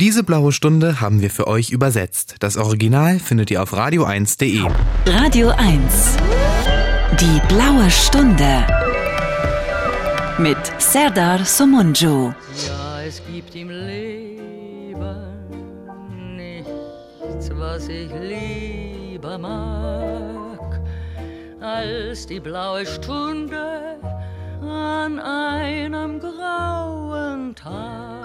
Diese blaue Stunde haben wir für euch übersetzt. Das Original findet ihr auf radio1.de. Radio 1. Die blaue Stunde. Mit Serdar Somunju. Ja, es gibt im Leben nichts, was ich lieber mag, als die blaue Stunde an einem grauen Tag.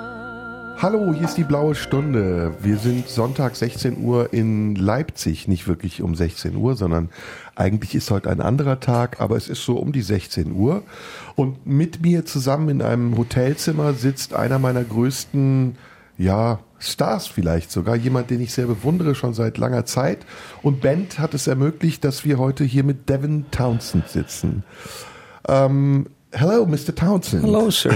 Hallo, hier ist die blaue Stunde. Wir sind Sonntag 16 Uhr in Leipzig, nicht wirklich um 16 Uhr, sondern eigentlich ist heute ein anderer Tag, aber es ist so um die 16 Uhr. Und mit mir zusammen in einem Hotelzimmer sitzt einer meiner größten, ja, Stars vielleicht sogar, jemand, den ich sehr bewundere schon seit langer Zeit. Und Bent hat es ermöglicht, dass wir heute hier mit Devin Townsend sitzen. Ähm, Hello, Mr. Townsend. Hello, sir.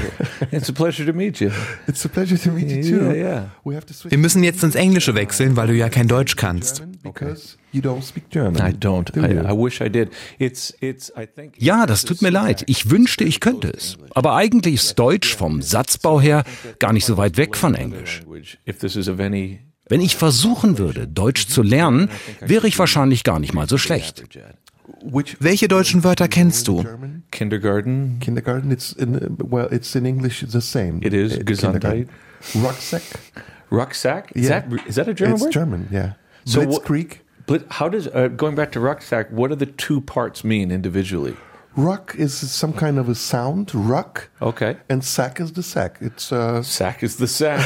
It's a pleasure to meet you. It's a pleasure to meet you too. Yeah, yeah. We have to switch Wir müssen jetzt ins Englische wechseln, weil du ja kein Deutsch kannst. Because you don't speak German. I don't. Do I? I wish I did. It's, it's, I think. Ja, das tut mir leid. Ich wünschte, ich könnte es. Aber eigentlich ist Deutsch vom Satzbau her gar nicht so weit weg von Englisch. Wenn ich versuchen würde, Deutsch zu lernen, wäre ich wahrscheinlich gar nicht mal so schlecht. Welche deutschen Wörter kennst du? Kindergarten. Kindergarten. It's in well, it's in English the same. It is. Uh, Gesundheit. Rucksack. Rucksack. Is Yeah. that is that a German it's word? German. Yeah. So what- Blitzkrieg. But how does uh, going back to rucksack? What do the two parts mean individually? Ruck is some kind of a sound. Ruck. Okay. And sack is the sack. It's uh, Sack is the sack.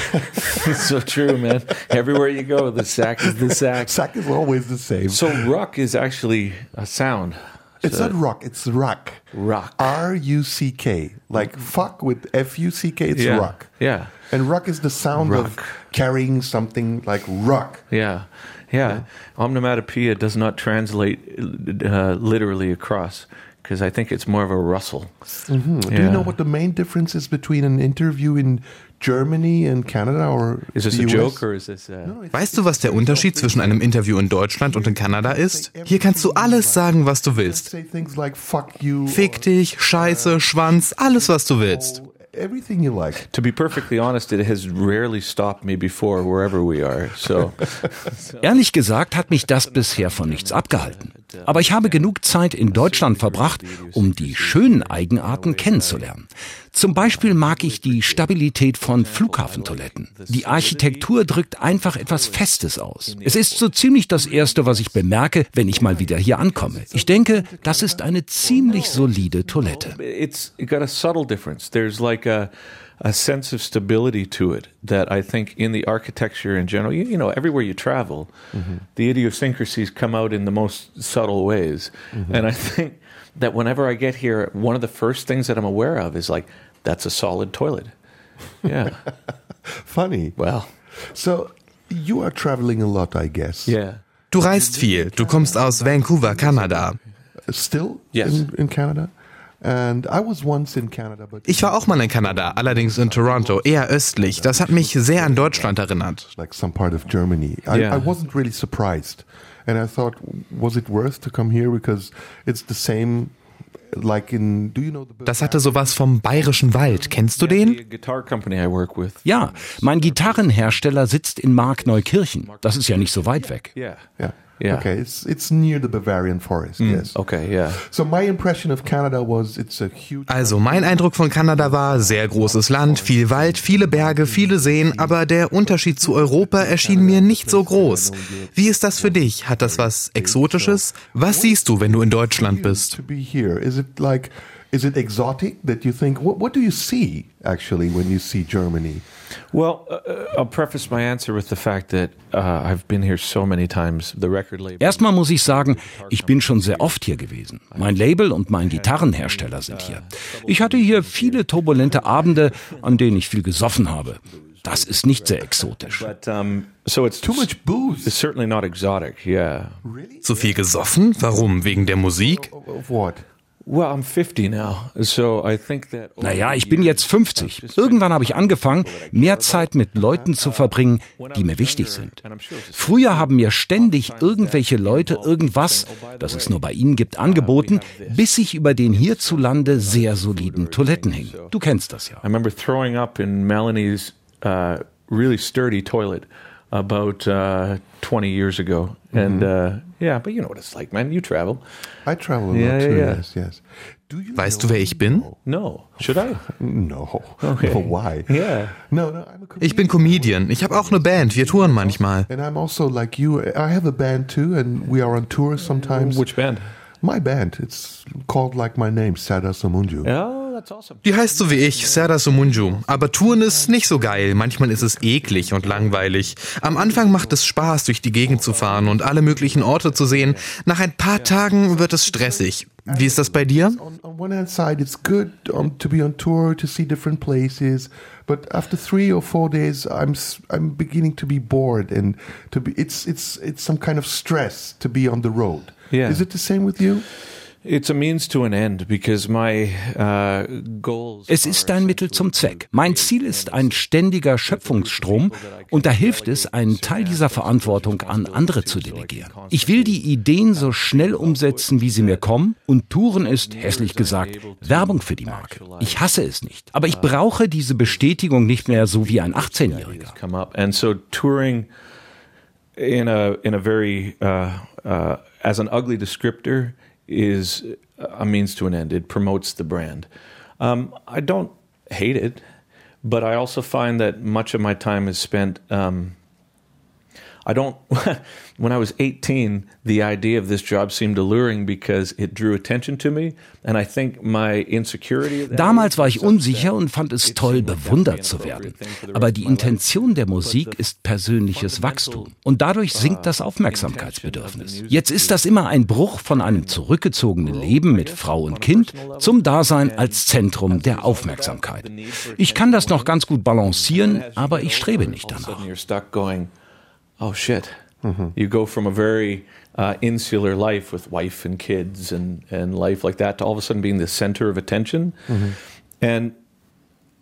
it's so true, man. Everywhere you go, the sack is the sack. sack is always the same. So ruck is actually a sound. It's not rock. It's ruck. Ruck. R U C K. Like fuck with F U C K. It's Yeah. ruck. Yeah. And ruck is the sound of Ruck. carrying something like ruck. Yeah, yeah. Onomatopoeia does not translate uh, literally across because I think it's more of a rustle. Do you know what the main difference is between an interview in Germany and Canada or Is this the a US? joke or is this? Uh, Weißt du, was der Unterschied zwischen einem Interview in Deutschland und in Kanada ist? Hier kannst du alles sagen, was du willst. Fick dich, Scheiße, Schwanz, alles, was du willst. or everything you like. to be perfectly honest, it has rarely stopped me before wherever we are. So Ehrlich gesagt hat mich das bisher von nichts abgehalten. Aber ich habe genug Zeit in Deutschland verbracht, um die schönen Eigenarten kennenzulernen. Zum Beispiel mag ich die Stabilität von Flughafentoiletten. Die Architektur drückt einfach etwas Festes aus. Es ist so ziemlich das Erste, was ich bemerke, wenn ich mal wieder hier ankomme. Ich denke, das ist eine ziemlich solide Toilette. It's got a subtle difference. There's like a a sense of stability to it that I think in the architecture in general, you, you know, everywhere you travel, mm-hmm. the idiosyncrasies come out in the most subtle ways. Mm-hmm. And I think that whenever I get here, one of the first things that I'm aware of is like, that's a solid toilet. Yeah. Funny. well, So you are traveling a lot, I guess. yeah. Du reist viel. Du kommst aus Vancouver, Kanada. Still Yes. in, in Canada? And I was once in Canada, but Ich war auch mal in Kanada, allerdings in Toronto, eher östlich. Das hat mich sehr an Deutschland erinnert. like some part of Germany. I, Yeah. I wasn't really surprised. And I thought, was it worth to come here? Because it's the same like in, do you know the Das hatte sowas vom bayerischen Wald. Kennst du den? Ja, mein Gitarrenhersteller sitzt in Markneukirchen. Das ist ja nicht so weit weg. Yeah. Okay, it's it's near the Bavarian forest. yes. Okay, yeah. So my impression of Canada was it's a huge. Also mein Eindruck von Kanada war sehr großes Land, viel Wald, viele Berge, viele Seen, aber der Unterschied zu Europa erschien mir nicht so groß. Wie ist das für dich? Hat das was Exotisches? Was siehst du, wenn du in Deutschland bist? is it exotic that you think? What, what do you see actually when you see Germany? Well, uh, uh, I'll preface my answer with the fact that uh, I've been here so many times. The record label. Erstmal muss ich sagen, ich bin schon sehr oft hier gewesen. Mein Label und mein Gitarrenhersteller sind hier. Ich hatte hier viele turbulente Abende, an denen ich viel gesoffen habe. Das ist nicht sehr exotisch. But um, so it's Too much booze. It's certainly not exotic. Yeah. Zu viel gesoffen? Warum? Wegen der Musik? Of what? Well, I'm 50 now, so I think that. Naja, ich bin jetzt 50. Irgendwann habe ich angefangen, mehr Zeit mit Leuten zu verbringen, die mir wichtig sind. Früher haben mir ständig irgendwelche Leute irgendwas, das es nur bei ihnen gibt, angeboten, bis ich über den hierzulande sehr soliden Toiletten hing. Du kennst das ja. I remember throwing up in Melanie's uh, really sturdy toilet about uh, 20 years ago. And uh, yeah, but you know what it's like, man. You travel. I travel a Yeah, lot yeah, too. yeah. Yes, yes. Do you Weißt know- du, wer ich bin? No. Should I? No. Okay. No, why? Yeah. No, no. I'm a Ich bin Comedian. Ich habe auch eine Band. Wir touren manchmal. And I'm also like you. I have a band too, and we are on tour sometimes. Which band? My band. It's called like my name, Sada Samunju. Oh, awesome. Die heißt so wie ich, Serda Sumunju. Aber Touren ist nicht so geil. Manchmal ist es eklig und langweilig. Am Anfang macht es Spaß, durch die Gegend zu fahren und alle möglichen Orte zu sehen. Nach ein paar Tagen wird es stressig. Wie ist das bei dir? On, on one hand side, it's good to be on tour to see different places, but after three or four days, I'm s- I'm beginning to be bored and to be it's it's it's some kind of stress to be on the road. Yeah. Is it the same with you? Uh. Es ist ein Mittel zum Zweck. Mein Ziel ist ein ständiger Schöpfungsstrom und da hilft es, einen Teil dieser Verantwortung an andere zu delegieren. Ich will die Ideen so schnell umsetzen, wie sie mir kommen und Touren ist, hässlich gesagt, Werbung für die Marke. Ich hasse es nicht, aber ich brauche diese Bestätigung nicht mehr so wie ein 18-Jähriger. come up, and so touring in a in a very uh, uh, as an ugly descriptor is a means to an end. It promotes the brand. Um, I don't hate it, but I also find that much of my time is spent. Um, I don't. when I was 18, the idea of this job seemed alluring because it drew attention to me, and I think my insecurity. Damals war ich unsicher und fand es toll, bewundert zu werden. Aber die. Intention der Musik ist persönliches Wachstum. Und dadurch sinkt das uh, Aufmerksamkeitsbedürfnis. intention of the Jetzt ist das immer ein Bruch von einem zurückgezogenen Leben mit Frau und Kind zum Dasein als Zentrum der Aufmerksamkeit. Ich kann das noch ganz gut balancieren, aber ich strebe nicht danach. Oh shit. You go from a very uh, insular life with wife and kids and, and life like that to all of a sudden being the center of attention. And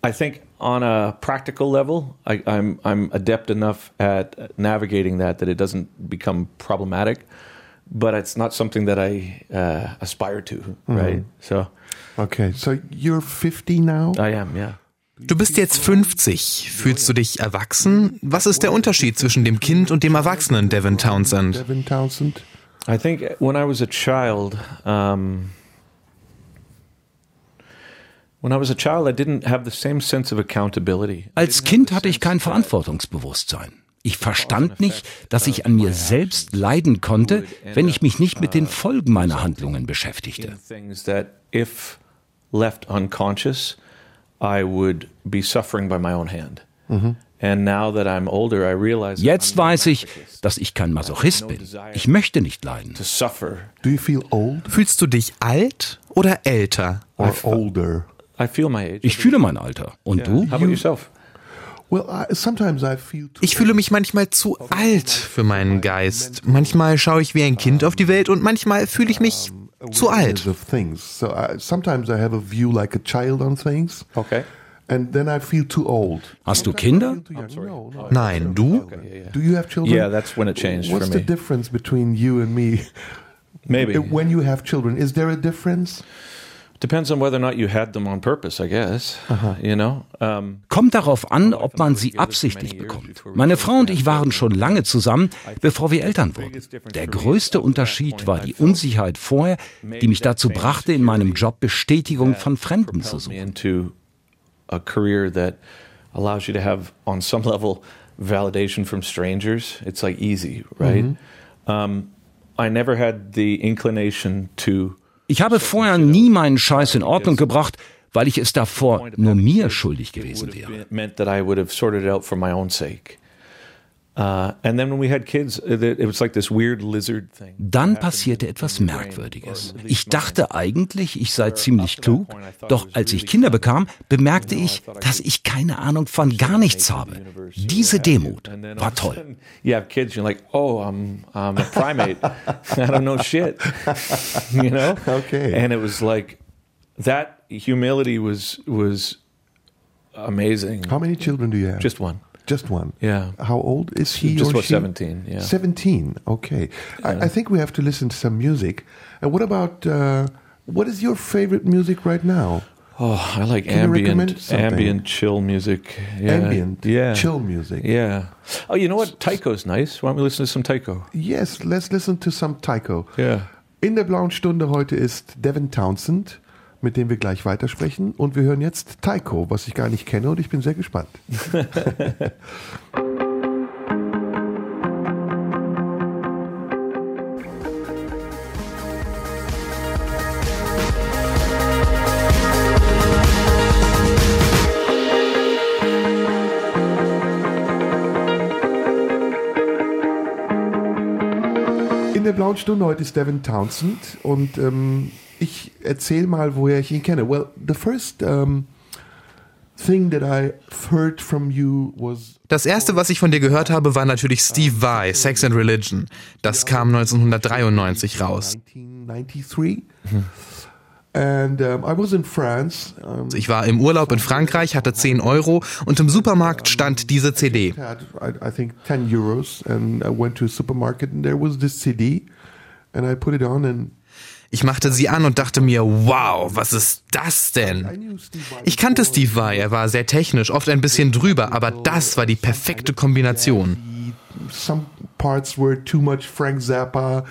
I think on a practical level, I, I'm, I'm adept enough at navigating that that it doesn't become problematic. But it's not something that I uh, aspire to, right? So Okay, so you're 50 now. I am, yeah. Du bist jetzt 50. Fühlst du dich erwachsen? Was ist der Unterschied zwischen dem Kind und dem Erwachsenen Devin Townsend? Devin Townsend. I think when I was a child, um, when I was a child, I didn't have the same sense of accountability. Als Kind hatte ich kein Verantwortungsbewusstsein. Ich verstand nicht, dass ich an mir selbst leiden konnte, wenn ich mich nicht mit den Folgen meiner Handlungen beschäftigte. I would be suffering by my own hand. And now that I'm older, I realize Jetzt I'm not weiß ich, masochist. dass ich kein Masochist bin. Ich möchte nicht leiden. to suffer. Do you feel old Fühlst du dich alt oder älter? or older? I feel my age. Ich fühle mein Alter. Und du? How about yourself? Well, I, sometimes I feel. Too Ich fühle mich manchmal zu alt für meinen Geist. Manchmal schaue ich wie ein Kind auf die Welt und manchmal fühle ich mich zu alt. Of things. So I, sometimes I have a view like a child on things, Okay. and then I feel too old. Hast du Kinder? Nein, du? Do you have children? Yeah, that's when it changed What's for the me. difference between you and me? Maybe. When you have children, is there a difference? Depends on whether or not you had them on purpose, I guess. You know? Um, Kommt darauf an, ob man sie absichtlich bekommt. Meine Frau und ich waren schon lange zusammen, bevor wir Eltern wurden. Der größte Unterschied war die Unsicherheit vorher, die mich dazu brachte, in meinem Job Bestätigung von Fremden zu suchen. into a career that allows you to have, on some level, validation from strangers. It's like easy, right? Um, I never had the inclination to. Ich habe vorher nie meinen Scheiß in Ordnung gebracht, weil ich es davor nur mir schuldig gewesen wäre. Dann passierte etwas Merkwürdiges. Ich dachte eigentlich, ich sei ziemlich klug, doch als ich Kinder bekam, bemerkte ich, dass ich keine Ahnung von gar nichts habe. Diese Demut war toll. sudden, You have kids, you're like, oh, I'm, I'm a primate. I don't know shit. you know? Okay. And it was like, that humility was, was amazing. How many children do you have? Just one. Just one. Yeah. How old is he Just about she? 17, yeah. 17. Okay. I, I think we have to listen to some music. And what about uh, what is your favorite music right now? Oh, I like Can ambient, ambient chill music. Yeah. Ambient, yeah, chill music. Yeah. Oh, you know what? Taiko's nice. Why don't we listen to some Taiko? Yes, let's listen to some Tycho. Yeah. In der blauen Stunde heute ist Devin Townsend, mit dem wir gleich weitersprechen. Und wir hören jetzt Tycho, was ich gar nicht kenne und ich bin sehr gespannt. In der blauen Stunde heute ist Devin Townsend und ähm, ich erzähle mal, woher ich ihn kenne. Well, the first um, thing that I heard from you was Das erste, was ich von dir gehört habe, war natürlich Steve Vai, Sex and Religion. Das kam 1993 raus. 1993. And I was in France. Um, Ich war im Urlaub in Frankreich, hatte 10 Euro und im Supermarkt stand diese CD. Ich machte sie an und dachte mir, wow, was ist das denn? Ich kannte Steve Vai, er war sehr technisch, oft ein bisschen drüber, aber das war die perfekte Kombination. some parts were too much Frank Zappa,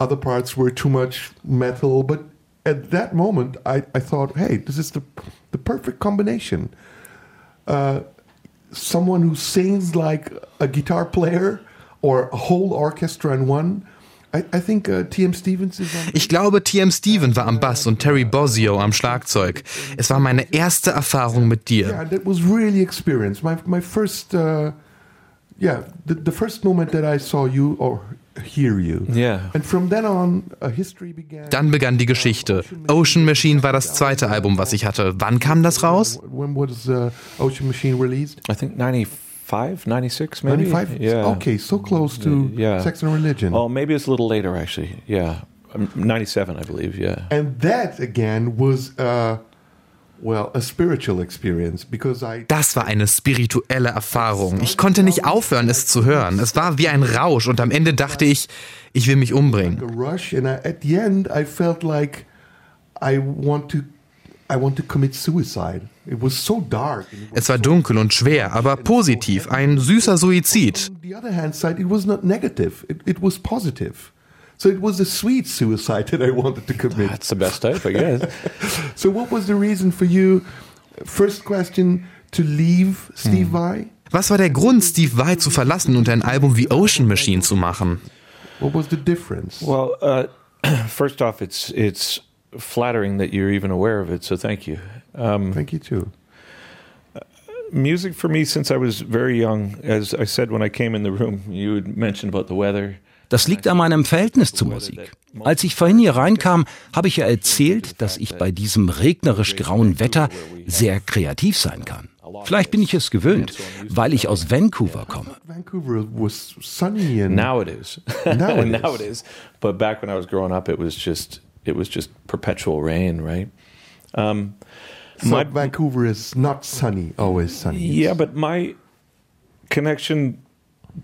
other parts were too much metal. But at that moment, I, I thought, hey, this is the the perfect combination. Uh, someone who sings like a guitar player or a whole orchestra in one. I, I think uh, T.M. Stevens is on. Ich glaube, TM Steven war am Bass und Terry Bozzio am Schlagzeug. Es war meine erste Erfahrung mit dir. Yeah, that was really experience. My my first, uh, yeah, the, the first moment that I saw you or hear you. Yeah. And from then on, a history began. Dann begann die Geschichte. Ocean Machine war das zweite Album, was ich hatte. Wann kam das raus? When was uh, Ocean Machine released? I think 95, 96 maybe? 95? Yeah. Okay, so close to Yeah. Sex and Religion. Oh, maybe it's a little later actually. Yeah. Um, 97, I believe. Yeah. And that again was, uh, well, a spiritual experience because I. Das war eine spirituelle Erfahrung. Ich konnte nicht aufhören, es zu hören. Es war wie ein Rausch und am Ende dachte ich, ich will mich umbringen. a rush, and I, at the end, I felt like I want to, Es war dunkel und schwer, aber positiv. Ein süßer Suizid. On the other hand side, it was not negative. It, it was positive. So it was a sweet suicide that I wanted to commit. That's the best type, I guess. So what was the reason for you? First question to leave Steve Vai. Was war der Grund, Steve Vai zu verlassen und ein Album wie Ocean Machine zu machen? What was the difference? well, uh, first off, it's it's flattering that you're even aware of it. So thank you. Um, Thank you too. music for me since I was very young. As I said when I came in the room, you had mentioned about the weather. Das liegt an meinem Verhältnis zur Musik. Als ich vorhin hier reinkam, habe ich ja erzählt, dass ich bei diesem regnerisch grauen Wetter sehr kreativ sein kann. Vielleicht bin ich es gewöhnt, weil ich aus Vancouver komme. Vancouver was sunny and Now it is. Now it is. But back when I was growing up, it was just it was just perpetual rain, right? Um, so my- Vancouver is not sunny, always sunny. Yeah, but my connection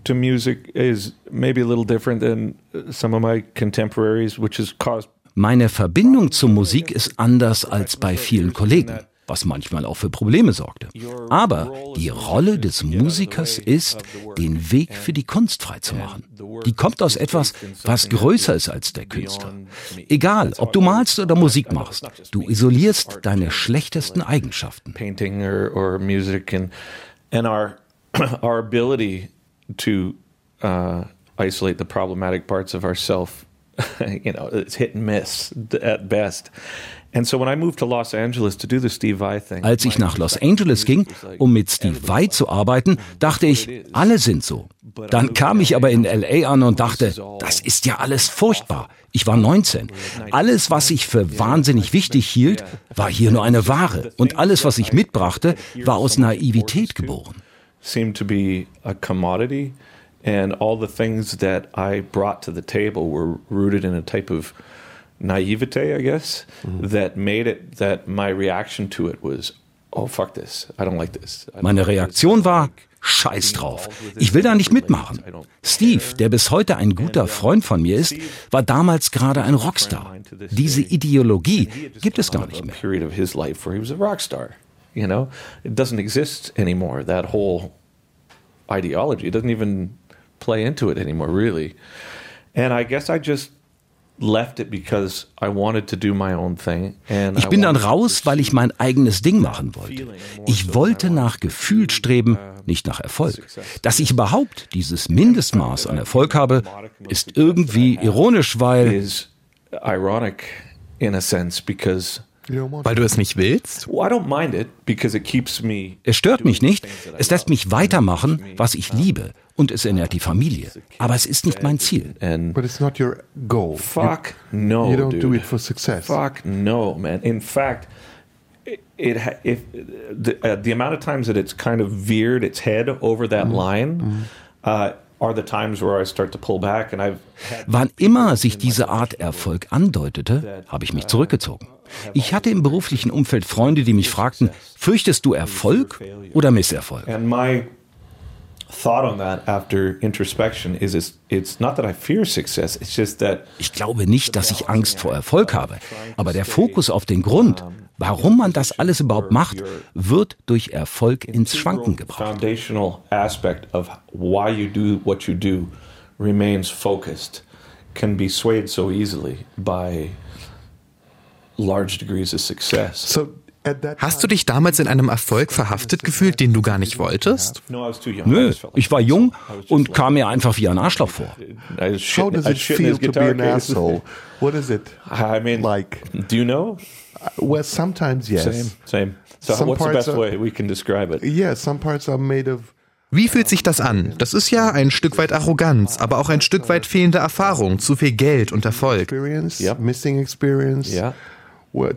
to music is maybe a little different than uh, some of my contemporaries, which has caused Meine Verbindung zur Musik ist anders als bei vielen Kollegen, was manchmal auch für Probleme sorgte. Aber die Rolle des Musikers ist, den Weg für die Kunst freizumachen. Die kommt aus etwas, was größer ist als der Künstler. Egal, ob du malst oder Musik machst, du isolierst deine schlechtesten Eigenschaften. our ability to uh, isolate the problematic parts of ourself you know it's hit and miss at best and so when I moved to Los Angeles to do the Steve Vai thing Als ich nach Los Angeles ging, um mit Steve Vai zu arbeiten, dachte ich, alle sind so. Dann kam ich aber in LA an und dachte, das ist ja alles furchtbar. Ich war 19. Alles, was ich für wahnsinnig wichtig hielt, war hier nur eine Ware. Und alles, was ich mitbrachte, war aus Naivität geboren. seemed to be a commodity and all the things that I brought to the table were rooted in a type of naivete, I guess, that made it that my reaction to it was, oh fuck this, I don't like this. Don't Meine. Reaktion war, Scheiß drauf. Ich will da nicht mitmachen. Steve, der bis heute ein guter Freund von mir ist, war damals gerade ein Rockstar. Diese Ideologie gibt es gar nicht mehr. You know, it doesn't exist anymore. That whole ideology it doesn't even play into it anymore, really. And I guess I just ich bin dann raus, weil ich mein eigenes Ding machen wollte. Ich wollte nach Gefühl streben, nicht nach Erfolg. Dass ich überhaupt dieses Mindestmaß an Erfolg habe, ist irgendwie ironisch, weil is ironic in a sense because Weil du es nicht willst? well, I don't mind it because it keeps me es stört mich nicht, es lässt mich weitermachen, was ich liebe und es ernährt die Familie. Aber es ist nicht mein Ziel. and But it's not your goal. fuck no You don't dude. do it for success. Fuck no, man. In fact, it, if the, uh, the amount of times that it's kind of veered its head over that line uh, are the times where I start to pull back, and I've had Wann immer sich diese Art Erfolg andeutete, habe ich mich zurückgezogen. Ich hatte im beruflichen Umfeld Freunde, die mich fragten, fürchtest du Erfolg oder Misserfolg? And my thought on that after introspection is it's, it's not that I fear success, it's just that Ich glaube nicht, dass ich Angst vor Erfolg habe, aber der Fokus auf den Grund, warum man das alles überhaupt macht, wird durch Erfolg ins Schwanken gebracht. foundational aspect of why you do what you do remains focused can be swayed so easily by large degrees of success. So Hast du dich damals in einem Erfolg verhaftet gefühlt, den du gar nicht wolltest? Nö, ich war jung und kam mir einfach wie ein Arschloch vor. I was how shitting- does I it was shitting feel his to be guitar an case. asshole? What is it I mean, like? do you know? Well, sometimes yes. Same, same. So, Some what's the parts best are- way we can describe it? Yeah, some parts are made of Wie fühlt sich das an? Das ist ja ein Stück weit Arroganz, aber auch ein Stück weit fehlende Erfahrung, zu viel Geld und Erfolg. experience, Yep. missing experience, Yeah,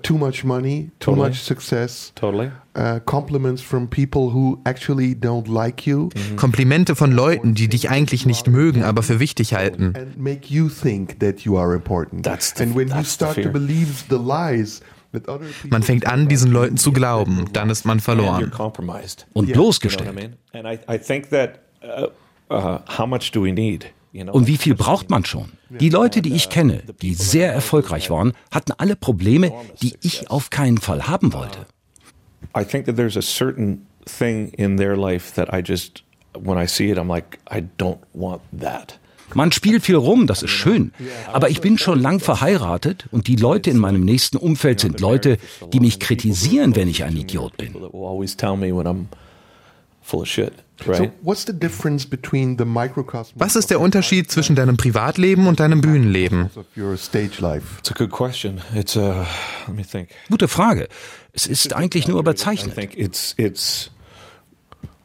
too much money, too Totally. much success, totally. uh, compliments from people who actually don't like you Komplimente von Leuten, die dich eigentlich nicht mögen, aber für wichtig halten. and make you think that you are important. That's the- and when you that's the start to believe the lies that other people Man fängt an, diesen Leuten zu glauben, dann ist man verloren. compromised. Und You bloßgestellt. And I, I think that uh, uh, how much do we need? Know? Und wie viel braucht man schon? Die Leute, die ich kenne, die sehr erfolgreich waren, hatten alle Probleme, die ich auf keinen Fall haben wollte. I think that there's a certain thing in their life that I just, when I see it, I'm like, I don't want that. Man spielt viel rum, das ist schön. Aber ich bin schon lang verheiratet und die Leute in meinem nächsten Umfeld sind Leute, die mich kritisieren, wenn ich ein Idiot bin. Full of shit, So right? what's the difference between the microcosm Was ist der Unterschied zwischen deinem Privatleben und deinem Bühnenleben? of your stage life? It's a good question. It's uh, let me think. Gute Frage. Es ist eigentlich nur überzeichnet. think it's it's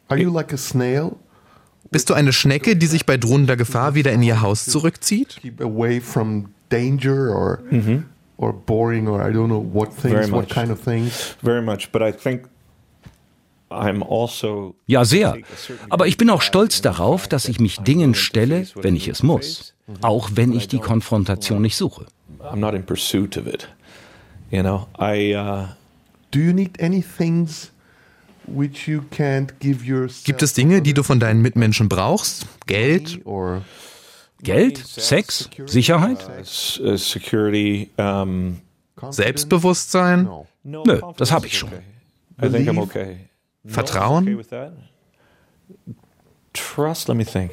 Are you like a snail? Bist du eine Schnecke, die sich bei drohender Gefahr wieder in ihr Haus zurückzieht? Danger or or boring or I don't know what Very things, what much. kind of things. very much, but I think Ja, sehr. Aber ich bin auch stolz darauf, dass ich mich Dingen stelle, wenn ich es muss. Auch wenn ich die Konfrontation nicht suche. I'm not in pursuit of it. You know, I uh, Do you need any things which you can't give yourself Gibt es Dinge, die du von deinen Mitmenschen brauchst? Geld? or Geld, Sex, Sicherheit? uh, security. Um, Selbstbewusstsein? Nö, das hab is ich schon. I think I'm okay. Vertrauen? Trust. Let me think.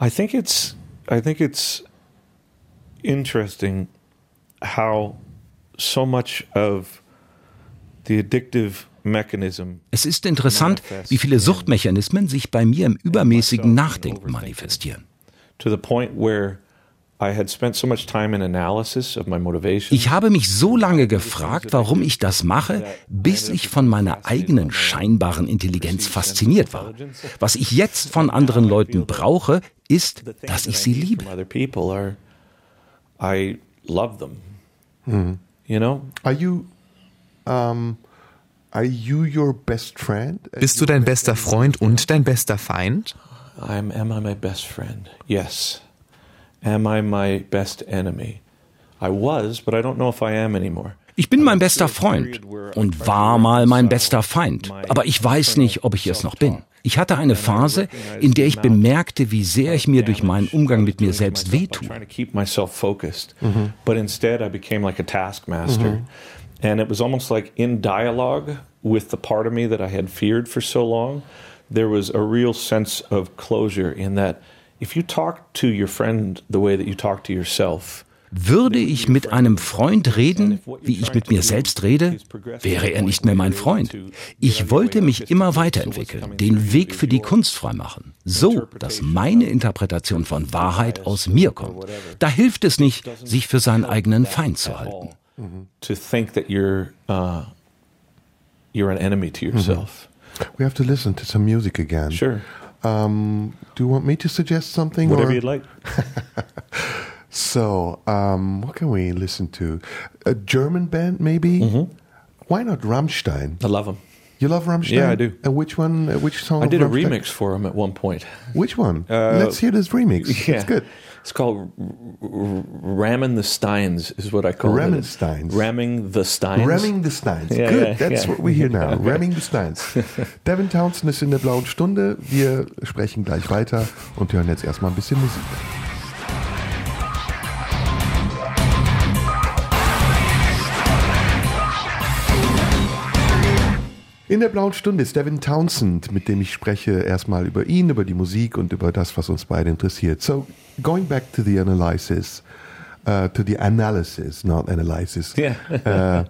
I think it's. I think it's interesting how so much of the addictive mechanism Es ist interessant, wie viele Suchtmechanismen sich bei mir im übermäßigen Nachdenken manifestieren. to the point where Ich habe mich so lange gefragt, warum ich das mache, bis ich von meiner eigenen scheinbaren Intelligenz fasziniert war. Was ich jetzt von anderen Leuten brauche, ist, dass ich sie liebe. From other people are, I love them. You know, are you um are you your best friend? Bist du dein bester Freund und dein bester Feind? I'm. Am I my best friend? Yes. Am I my best enemy? I was, but I don't know if I am anymore. Ich bin mein bester Freund und war mal mein bester Feind, aber ich weiß nicht, ob ich es noch bin. Ich hatte eine Phase, in der ich bemerkte, wie sehr ich mir durch meinen Umgang mit mir selbst wehtue. Mhm. But instead I became like a taskmaster. And it was almost like in dialogue with the part of me that I had feared for so long, there was a real sense of closure in that if you talk to your friend the way that you talk to yourself, würde ich mit einem Freund reden, wie ich mit mir selbst rede, wäre er nicht mehr mein Freund. Ich wollte mich immer weiterentwickeln, den Weg für die Kunst freimachen, so dass meine Interpretation von Wahrheit aus mir kommt. Da hilft es nicht, sich für seinen eigenen Feind zu halten. To think that you're uh, you're an enemy to yourself. We have to listen to some music again. Sure. Um, do you want me to suggest something? Whatever or- you'd like. So, um, what can we listen to? A German band, maybe? Why not Rammstein? I love them. You love Rammstein? Yeah, I do. And which one? Which song? I did a remix for them at one point. Which one? Uh, Let's hear this remix. Yeah. It's good. It's called Ramming the Steins, is what I call it. Ramming Steins. Ramming the Steins. Ramming the Steins. Yeah, Good, yeah, that's yeah. what we hear now. Ramming the Steins. Devin Townsend ist in der blauen Stunde. Wir sprechen gleich weiter und hören jetzt erstmal ein bisschen Musik. In der blauen Stunde ist Devin Townsend, mit dem ich spreche, erstmal über ihn, über die Musik und über das, was uns beide interessiert. So, going back to the analysis, uh, to the analysis, not analysis. Yeah. Uh,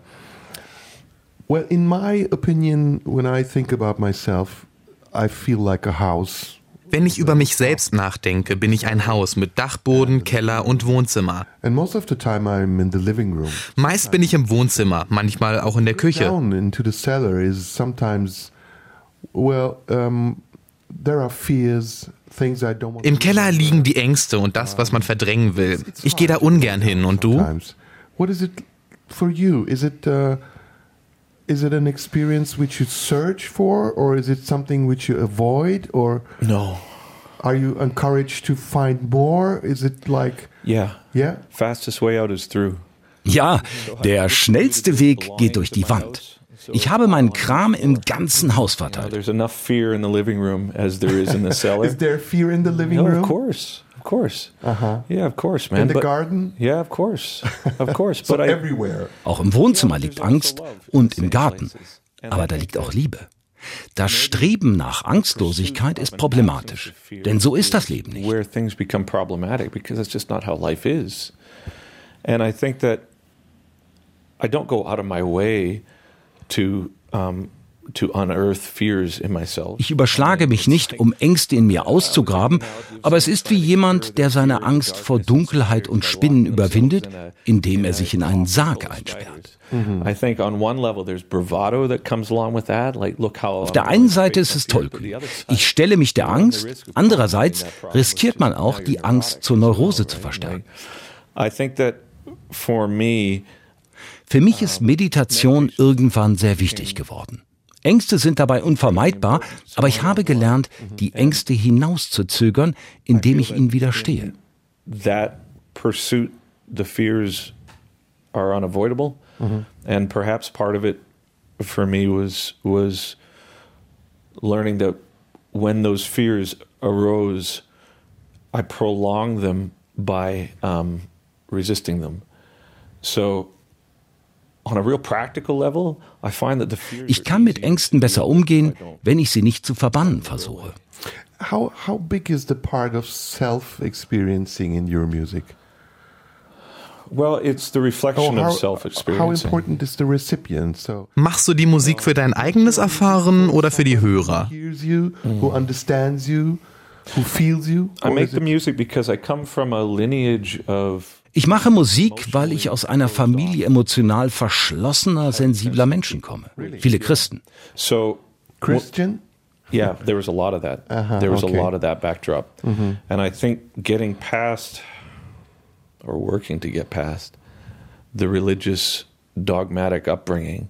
well, in my opinion, when I think about myself, I feel like a house. Wenn ich über mich selbst nachdenke, bin ich ein Haus mit Dachboden, Keller und Wohnzimmer. Meist bin ich im Wohnzimmer, manchmal auch in der Küche. Im Keller liegen die Ängste und das, was man verdrängen will. Ich gehe da ungern hin. Und du? What is it for you? Is it uh, is it an experience which you search for, or is it something which you avoid, or No. are you encouraged to find more? Is it like Yeah. yeah? Fastest way out is through. Ja, der schnellste Weg geht durch die Wand. Ich habe meinen Kram im ganzen Haus verteilt. there's enough fear in the living room as there is in the cellar. Is there fear in the living no, room? of course. Of course. Uh-huh. Yeah, of course, man. In the But- garden? Yeah, of course. Of course. So but I, everywhere. Auch im Wohnzimmer liegt Angst und im Garten. Aber da liegt auch Liebe. Das Streben nach Angstlosigkeit ist problematisch. Denn so ist das Leben nicht. where things become problematic because that's just not how life is. And I think that I don't go out of my way to um, Ich überschlage mich nicht, um Ängste in mir auszugraben, aber es ist wie jemand, der seine Angst vor Dunkelheit und Spinnen überwindet, indem er sich in einen Sarg einsperrt. How Auf der einen Seite ist es tollkühn. Ich stelle mich der Angst, andererseits riskiert man auch, die Angst zur Neurose zu verstärken. Für mich ist Meditation irgendwann sehr wichtig geworden. Ängste sind dabei unvermeidbar, aber ich habe gelernt, die Ängste hinauszuzögern, indem ich ihnen widerstehe. that pursuit, the fears are unavoidable, and perhaps part of it for me was was learning that when those fears arose, I prolonged them by um, resisting them. So. Ich kann mit Ängsten besser umgehen, wenn ich sie nicht zu verbannen versuche. How how big is the part of self experiencing in your music? Well, it's the reflection of how, self-experiencing. how important is the recipient? So Machst du die Musik für dein eigenes Erfahren oder für die Hörer? who hears you, who understands you, who feels you. I make the music because I come from a lineage of Ich mache Musik, weil ich aus einer Familie emotional verschlossener, sensibler Menschen komme. Viele Christen. so Christian. yeah, there was a lot of that. Uh-huh, there was a lot of that backdrop, and I think getting past or working to get past the religious dogmatic upbringing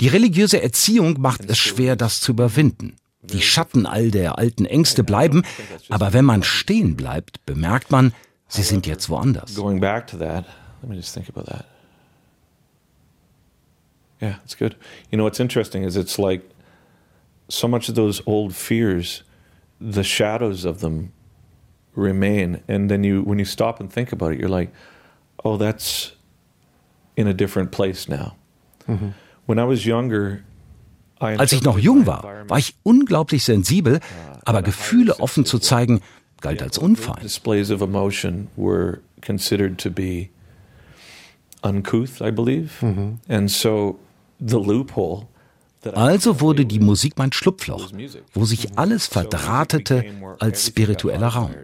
Die religiöse Erziehung macht es schwer, das zu überwinden. Die Schatten all der alten Ängste bleiben, aber wenn man stehen bleibt, bemerkt man, sie sind jetzt woanders. going back to that. Let me just think about that. Yeah, it's good. You know what's interesting is it's like so much of those old fears, the shadows of them remain, and then you when you stop and think about it, you're like, oh, that's in a different place now. When I was younger, I Als ich noch jung war, war ich unglaublich sensibel, aber Gefühle offen zu zeigen, galt als unfein. Displays of emotion were considered to be uncouth, I believe, and so the loophole. that I Also wurde die Musik mein Schlupfloch, wo sich alles verdrahtete als spiritueller Raum.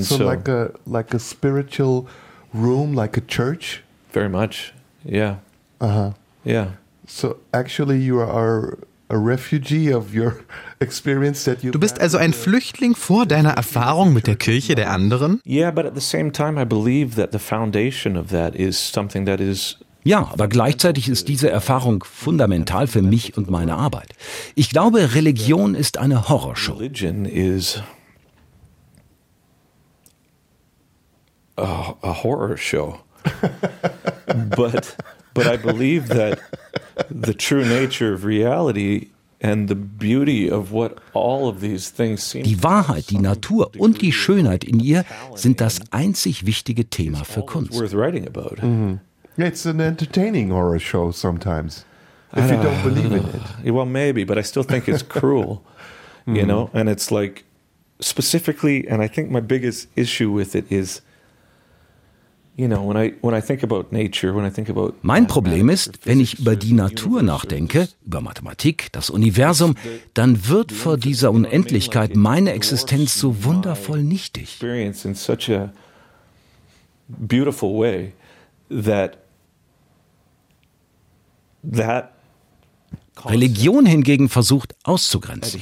So, like a like a spiritual room, like a church. very much, yeah, Uh huh. yeah. So actually, you are a refugee of your. Du bist also ein Flüchtling vor deiner Erfahrung mit der Kirche der anderen? Yeah, but at the same time, I believe that the foundation of that is something that is Ja, aber gleichzeitig ist diese Erfahrung fundamental für mich und meine Arbeit. Ich glaube, Religion ist eine Horrorshow. religion is a, a horror show. but but I believe that the true nature of reality and the beauty of what all of these things seem Die Wahrheit, die Natur und die Schönheit in ihr sind das einzig wichtige Thema für Kunst. Yeah, it's an entertaining horror show sometimes. If you don't believe in it. Well, maybe, but I still think it's cruel, you know. And it's like specifically, and I think my biggest issue with it is, Mein Problem ist, wenn ich über die Natur nachdenke, über Mathematik, das Universum, dann wird vor dieser Unendlichkeit meine Existenz so wundervoll nichtig. Religion hingegen versucht auszugrenzen.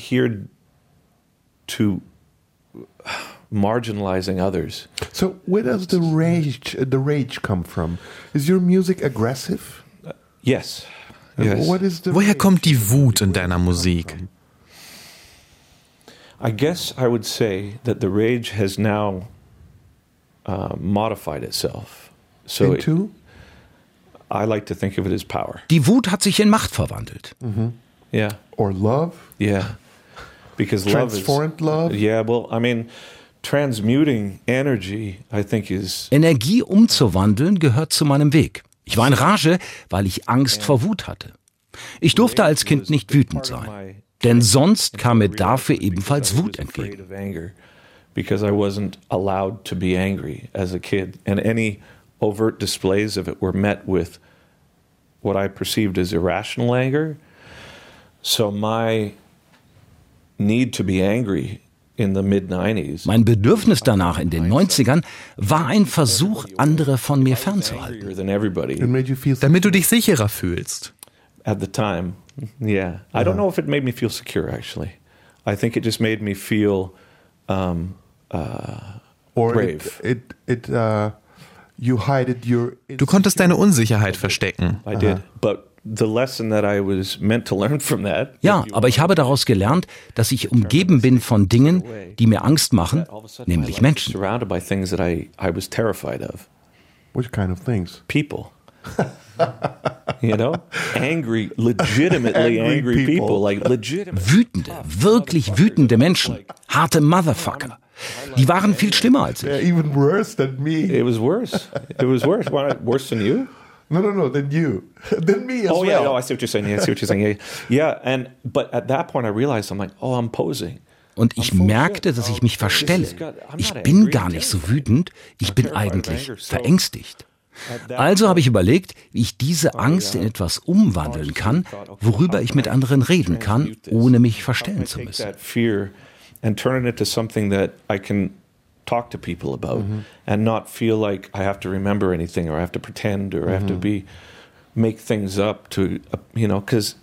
Marginalizing others. So where does the rage the rage come from? Is your music aggressive? Yes. And Yes. The Woher rage? kommt die Wut in deiner Musik? I guess I would say that the rage has now uh, modified itself. So it- into? I like to think of it as power. Die Wut hat sich in Macht verwandelt. Yeah, Or love? yeah. Because love is Transformed love? Yeah, well, I mean, transmuting energy, I think, is Energie umzuwandeln gehört zu meinem Weg. Ich war in Rage, weil ich Angst vor Wut hatte. Ich durfte als Kind nicht wütend sein, denn sonst kam mir dafür ebenfalls Wut entgegen. because I wasn't allowed to be angry as a kid, and any overt displays of it were met with what I perceived as irrational anger. So my need to be angry in the mid 90s Mein Bedürfnis danach in den 90ern war ein Versuch, andere von mir fernzuhalten. angrier than everybody It made you feel Damit du dich sicherer fühlst. at the time. Yeah, I don't know if it made me feel secure. Actually, I think it just made me feel um, or brave. it it, it uh, you hided your Du konntest deine Unsicherheit verstecken. I did. But the lesson that I was meant to learn from that. Ja, aber ich habe daraus gelernt, dass ich umgeben bin von Dingen, die mir Angst machen, all of a sudden my nämlich Menschen. surrounded by things that I, I was terrified of. which kind of things? People. you know? Angry, legitimately Angry people. Like legitimate. Wütende, wirklich wütende Menschen, harte Motherfucker. Die waren viel schlimmer als ich. Even worse than me. It was worse. It was worse. Worse than you? No, no, no, than you, than me as Oh well. yeah, no, I see what you're saying. Yeah, I see what you're saying. Yeah, yeah. And but at that point, I realized I'm like, oh, I'm posing. Und ich merkte, dass ich mich verstelle. Ich bin gar nicht so wütend, ich bin eigentlich verängstigt. Also habe ich überlegt, wie ich diese Angst in etwas umwandeln kann, worüber ich mit anderen reden kann, ohne mich verstellen zu müssen. Talk to people about and not feel like I have to remember anything or I have to pretend or I have to be make things up to uh, you know because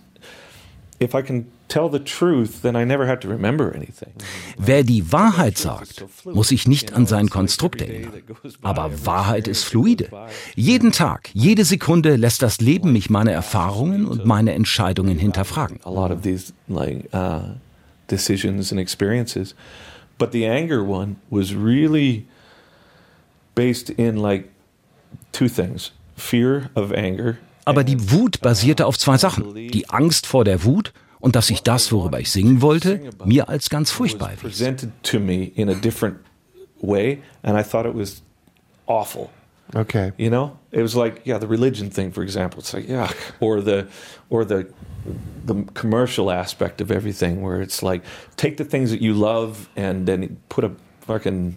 if I can tell the truth then I never have to remember anything. Wer die Wahrheit sagt, muss sich nicht an sein Konstrukt erinnern. Aber Wahrheit ist fluide. Jeden Tag, jede Sekunde lässt das Leben mich meine Erfahrungen und meine Entscheidungen hinterfragen. a lot of these like uh, decisions and experiences. But the anger one was really based in like two things: fear of anger Aber die Wut basierte auf zwei Sachen. Die Angst vor der Wut und dass ich das, worüber ich singen wollte, mir als ganz furchtbar erwies. presented to me in a different way, and I thought it was awful. Okay. You know, it was like yeah, the religion thing, for example. It's like yeah, or the or the the commercial aspect of everything, where it's like take the things that you love and then put a fucking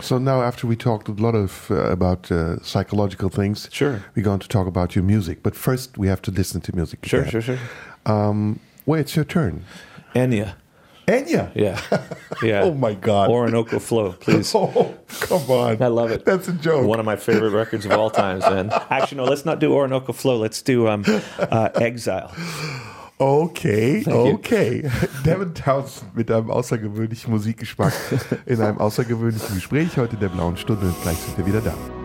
So now, after we talked a lot of uh, about uh, psychological things, Sure. we're going to talk about your music. But first, we have to listen to music. sure, again. sure, sure. Um, wait, it's your turn. Enya, Enya. yeah, yeah. Oh my God. Orinoco Flow, please. Oh, come on. I love it. That's a joke. One of my favorite records of all times, man. Actually, no, let's not do Orinoco Flow. Let's do um, uh, Exile. Okay, you. okay. Devin Townsend mit einem außergewöhnlichen Musikgeschmack in einem außergewöhnlichen Gespräch heute in der blauen Stunde und gleich sind wir wieder da.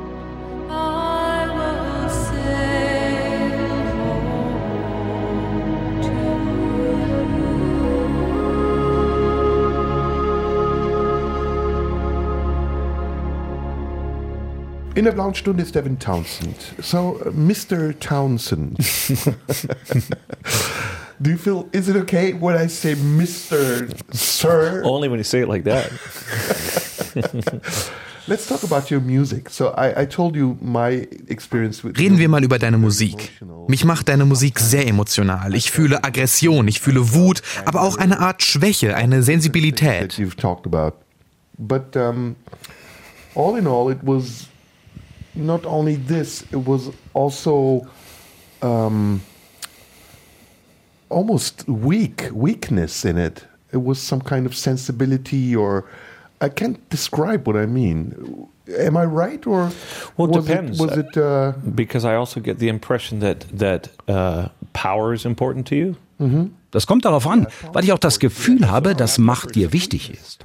In der blauen Stunde ist Devin Townsend. So, uh, Mr. Townsend. Do you feel, is it okay when I say Mr. Sir? Only when you say it like that. Let's talk about your music. So, I, I told you my experience with Reden wir mal über deine Musik. Mich macht deine Musik sehr emotional. Ich fühle Aggression, ich fühle Wut, aber auch eine Art Schwäche, eine that Sensibilität. you've talked about. But um, all in all, it was not only this, it was also um, almost weak, weakness in it. It was some kind of sensibility, or I can't describe what I mean. Am I right, or Well, it was depends. it? Was it uh, Because I also get the impression that that uh, power is important to you. Das kommt darauf an, weil ich auch das Gefühl habe, dass Macht dir wichtig ist.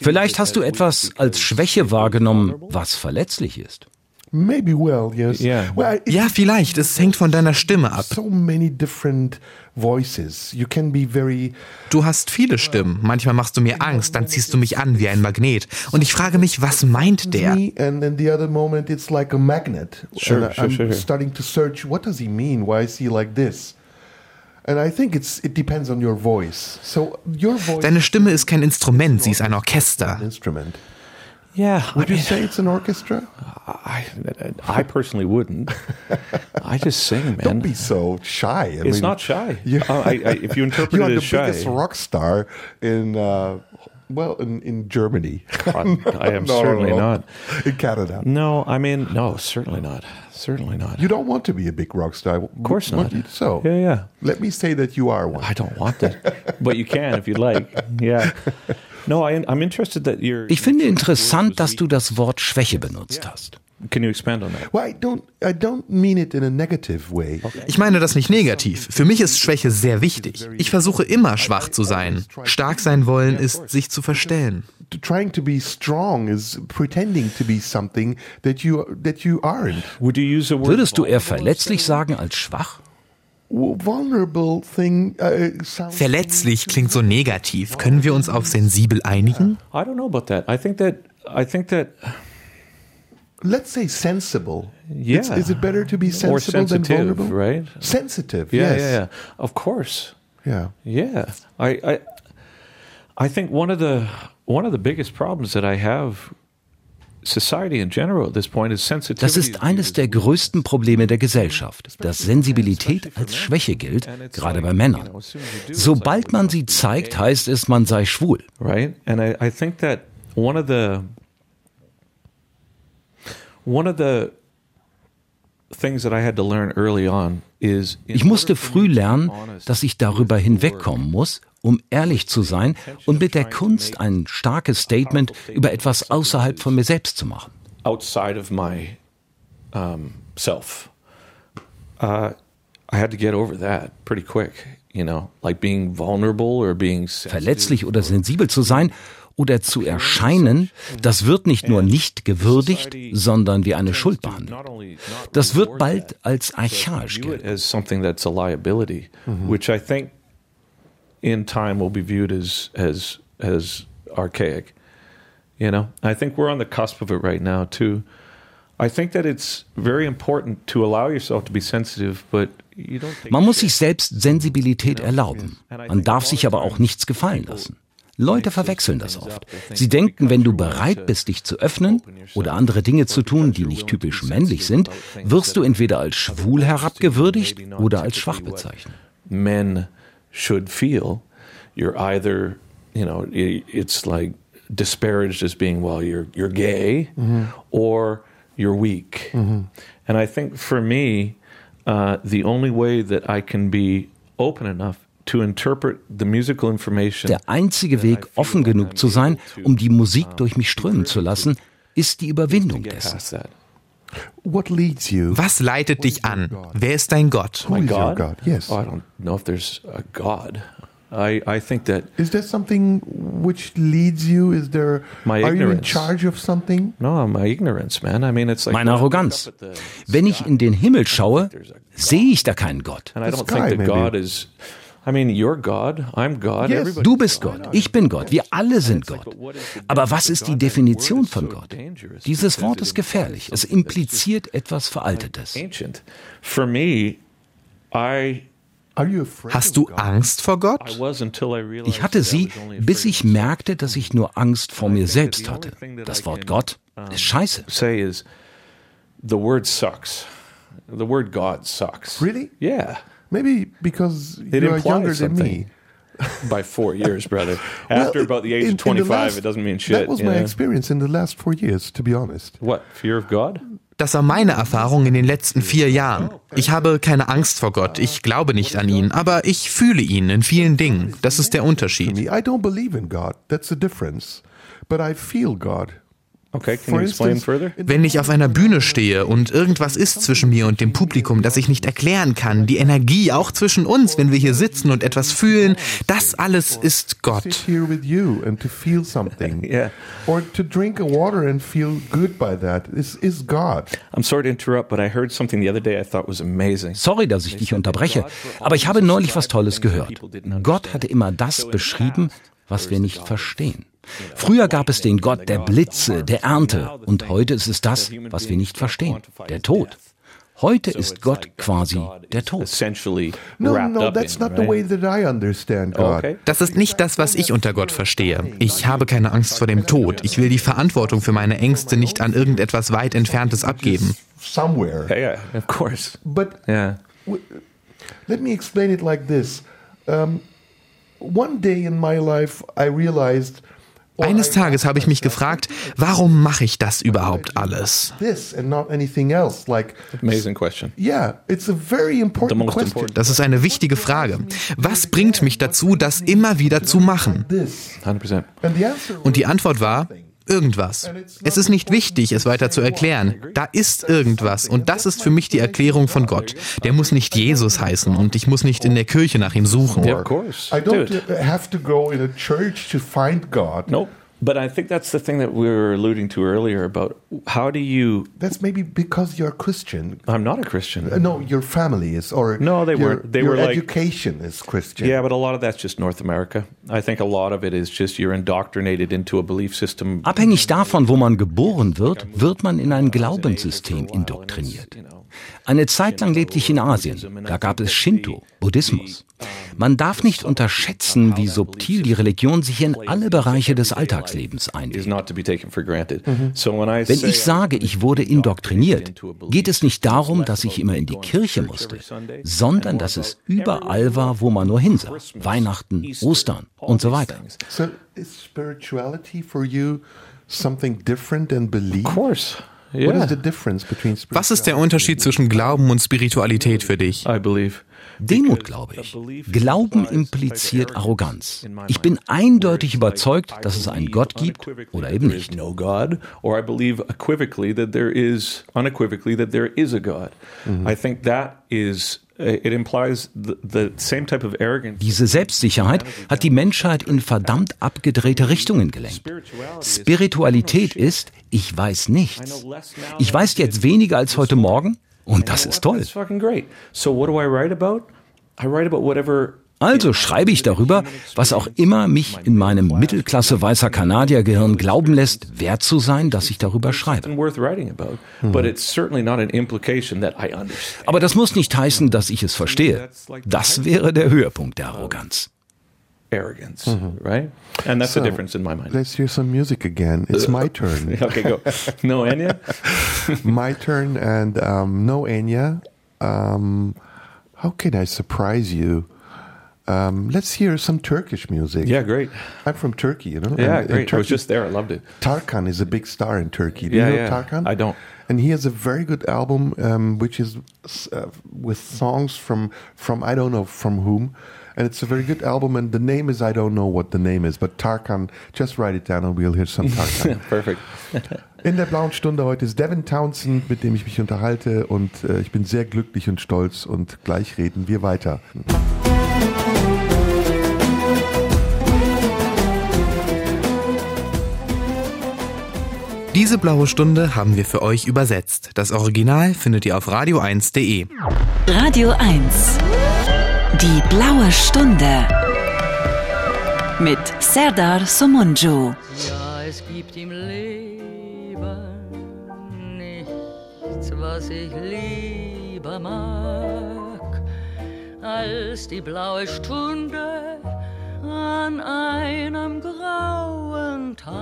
Vielleicht hast du etwas als Schwäche wahrgenommen, was verletzlich ist. Maybe well? Yes. Yeah. Well, it- Ja, vielleicht. Es hängt von deiner Stimme ab. so many different voices. You can be very Du hast viele Stimmen. Manchmal machst du mir Angst, dann ziehst du mich an wie ein Magnet. Und ich frage mich, was meint der? and then the other moment it's like a magnet. Sure, and sure, I'm sure, sure. starting to search. What does he mean? Why is he like this? And I think it's it depends on your voice. So your voice Deine Stimme ist kein Instrument, sie ist ein Orchester. Yeah, I Would you mean, say it's an orchestra? I, I personally wouldn't. I just sing, man. Don't be so shy. I it's mean, not shy. You, Uh, I, I, if you interpret you it the as shy, biggest rock star in uh, well in, in Germany. I am no, certainly no. not. in Canada. No, I mean, no, certainly not. Certainly not. You don't want to be a big rock star. Of course not. So Yeah, yeah. let me say that you are one. I don't want that, but you can if you'd like. Yeah. No, I, I'm interested that you're. Ich finde interessant, dass du das Wort Schwäche benutzt hast. Can you expand on that? Well, I don't. I don't mean it in a negative way. Ich meine das nicht negativ. Für mich ist Schwäche sehr wichtig. Ich versuche immer schwach zu sein. Stark sein wollen ist, sich zu verstellen. To- Trying to be strong is pretending to be something that you that you aren't. Würdest du eher verletzlich sagen als schwach? Uh, Verletzlich klingt so negativ. Können wir uns auf sensibel einigen? I don't know about that. I think that. I think that. Let's say sensible. Yeah. It's- is it better to be More sensible than vulnerable? right? Sensitive. Yeah, yes. yeah, yeah. Of course. Yeah. Yeah, I, I, I think one of the one of the biggest problems that I have, Das ist eines der größten Probleme der Gesellschaft, dass Sensibilität als Schwäche gilt, gerade bei Männern. Sobald man sie zeigt, heißt es, man sei schwul. one of the Ich musste früh lernen, dass ich darüber hinwegkommen muss, um ehrlich zu sein und mit der Kunst ein starkes Statement über etwas außerhalb von mir selbst zu machen. outside of my um, self. Uh, I had to get over that pretty quick, you know, like being vulnerable or being sensitive. Verletzlich oder sensibel zu sein oder zu erscheinen, das wird nicht nur nicht gewürdigt, sondern wie eine Schuld behandelt. Das wird bald als archaisch gelten. as something that's a liability, which I think in time will be viewed as as as archaic. You know, I think we're on the cusp of it right now too. I think that it's very important to allow yourself to be sensitive, but you don't take Man muss sich selbst Sensibilität erlauben. Man darf sich aber auch nichts gefallen lassen. Leute verwechseln das oft. Sie denken, wenn du bereit bist, dich zu öffnen oder andere Dinge zu tun, die nicht typisch männlich sind, wirst du entweder als schwul herabgewürdigt oder als schwach bezeichnet. men should feel. You're either, you know, it's like disparaged as being, well, you're you're gay or you're weak. And I think for me, uh, the only way that I can be open enough to interpret the musical information Der einzige Weg, offen genug zu sein, um die Musik durch mich strömen zu lassen, ist die Überwindung dessen. past that. What leads you? Was leitet dich an? Wer ist dein Gott? Who is your God? Yes. Oh, I don't know if there's a God. I, I think that Is there something which leads you? Is there My are you in ignorance. charge of something? no, my ignorance, man. I mean, it's like Meine Arroganz. Wenn ich in den Himmel schaue, sehe ich da keinen Gott. And I don't think that maybe. God is. I mean, you're God. I'm God. Yes. Everybody. Du bist Gott, ich bin Gott, wir alle sind Gott. Aber was ist die Definition von Gott? Dieses Wort ist gefährlich. Es impliziert etwas Veraltetes. ancient. For me, I Are you afraid? Hast du Angst vor I Gott? was until I realized Ich hatte that I sie, bis ich merkte, dass ich nur Angst vor mir selbst hatte. Das Wort Gott ist scheiße. the word sucks. The word God sucks. Really? Yeah. Maybe because It you are implies younger than something. me. By four years, brother. Well, After about the age in- of the 25, last- it doesn't mean shit. That was my know? experience in the last four years, to be honest. What? Fear of God? Das war meine Erfahrung in den letzten vier Jahren. Ich habe keine Angst vor Gott, ich glaube nicht an ihn, aber ich fühle ihn in vielen Dingen. Das ist der Unterschied. I don't believe in God. That's the difference. But I feel God. Okay, can you explain further? Wenn ich auf einer Bühne stehe und irgendwas ist zwischen mir und dem Publikum, das ich nicht erklären kann, die Energie auch zwischen uns, wenn wir hier sitzen und etwas fühlen, das alles ist Gott. here with you and to feel something. Yeah. Or to drink a water and feel good by that is, is God. I'm sorry to interrupt, but I heard something the other day I thought was amazing. Sorry, dass ich dich unterbreche, aber ich habe neulich was Tolles gehört. Gott hatte immer das beschrieben, was wir nicht verstehen. Früher gab es den Gott der Blitze, der Ernte, und heute ist es das, was wir nicht verstehen, der Tod. Heute ist Gott quasi der Tod. Essentially No, wrapped no, up that's in, not the right? way that I understand God. Okay. Das ist nicht das, was ich unter Gott verstehe. Ich habe keine Angst vor dem Tod. Ich will die Verantwortung für meine Ängste nicht an irgendetwas weit Entferntes abgeben. Let me explain it like this. Um, one day in my life, I realized. Eines Tages habe ich mich gefragt, warum mache ich das überhaupt alles? Das ist eine wichtige Frage. Was bringt mich dazu, das immer wieder zu machen? This. 100%. And the answer Und die Antwort war, irgendwas. Es ist nicht wichtig, es weiter zu erklären. Da ist irgendwas und das ist für mich die Erklärung von Gott. Der muss nicht Jesus heißen und ich muss nicht in der Kirche nach ihm suchen. Yeah, of course. I don't have to go in a church to find God. Nope. But I think that's the thing that we were alluding to earlier about how do you. That's maybe because you're a Christian. I'm not a Christian. Uh, no, your family is, or No, they your, weren't. They your were like- education is Christian. Yeah, but a lot of that's just North America. I think a lot of it is just you're indoctrinated into a belief system. Abhängig davon, wo man geboren wird, wird man in ein Glaubenssystem indoktriniert. Eine Zeit lang lebte ich in Asien. Da gab es Shinto, Buddhismus. Man darf nicht unterschätzen, wie subtil die Religion sich in alle Bereiche des Alltagslebens when I Wenn ich sage, ich wurde indoktriniert, geht es nicht darum, dass ich immer in die Kirche musste, sondern dass es überall war, wo man nur hinsah. Weihnachten, Ostern und so weiter. So is spirituality for you something different than belief? Of course. What Yeah. is the difference between Was ist der Unterschied zwischen Glauben und Spiritualität für dich? I believe. Demut, glaube ich. Glauben impliziert Arroganz. Ich bin eindeutig überzeugt, dass es einen Gott gibt oder eben There is nicht. no God, or I believe equivocally that there is unequivocally that there is a God. I think that is it implies the, the same type of arrogance. Diese Selbstsicherheit hat die Menschheit in verdammt abgedrehte Richtungen gelenkt. Spiritualität ist, ich weiß nichts. Ich weiß jetzt weniger als heute Morgen und das ist toll. Also schreibe ich darüber, was auch immer mich in meinem Mittelklasse weißer Kanadiergehirn glauben lässt, wert zu sein, dass ich darüber schreibe. Aber das muss nicht heißen, dass ich es verstehe. Das wäre der Höhepunkt der Arroganz. Arrogance, right? And that's the difference in my mind. Let's hear some music again. It's my turn. Okay, go. No, Enya? my turn, and um, no Enya. Um, how can I surprise you? Um, let's hear some Turkish music. Yeah, great. I'm from Turkey, you know. Yeah, and in great. I was Turkey- just there. I loved it. Tarkan is a big star in Turkey. Do Yeah, you know yeah. Tarkan? I don't. And he has a very good album, um, which is uh, with songs from from I don't know from whom, and it's a very good album. And the name is I don't know what the name is, but Tarkan. Just write it down, and we'll hear some Tarkan. Perfect. In der blauen Stunde heute ist Devin Townsend, mit dem ich mich unterhalte, und äh, ich bin sehr glücklich und stolz. Und gleich reden wir weiter. Diese blaue Stunde haben wir für euch übersetzt. Das Original findet ihr auf radio1.de. Radio 1. Die blaue Stunde. Mit Serdar Somunju. Ja, es gibt im Leben nichts, was ich lieber mag, als die blaue Stunde an einem grauen Tag.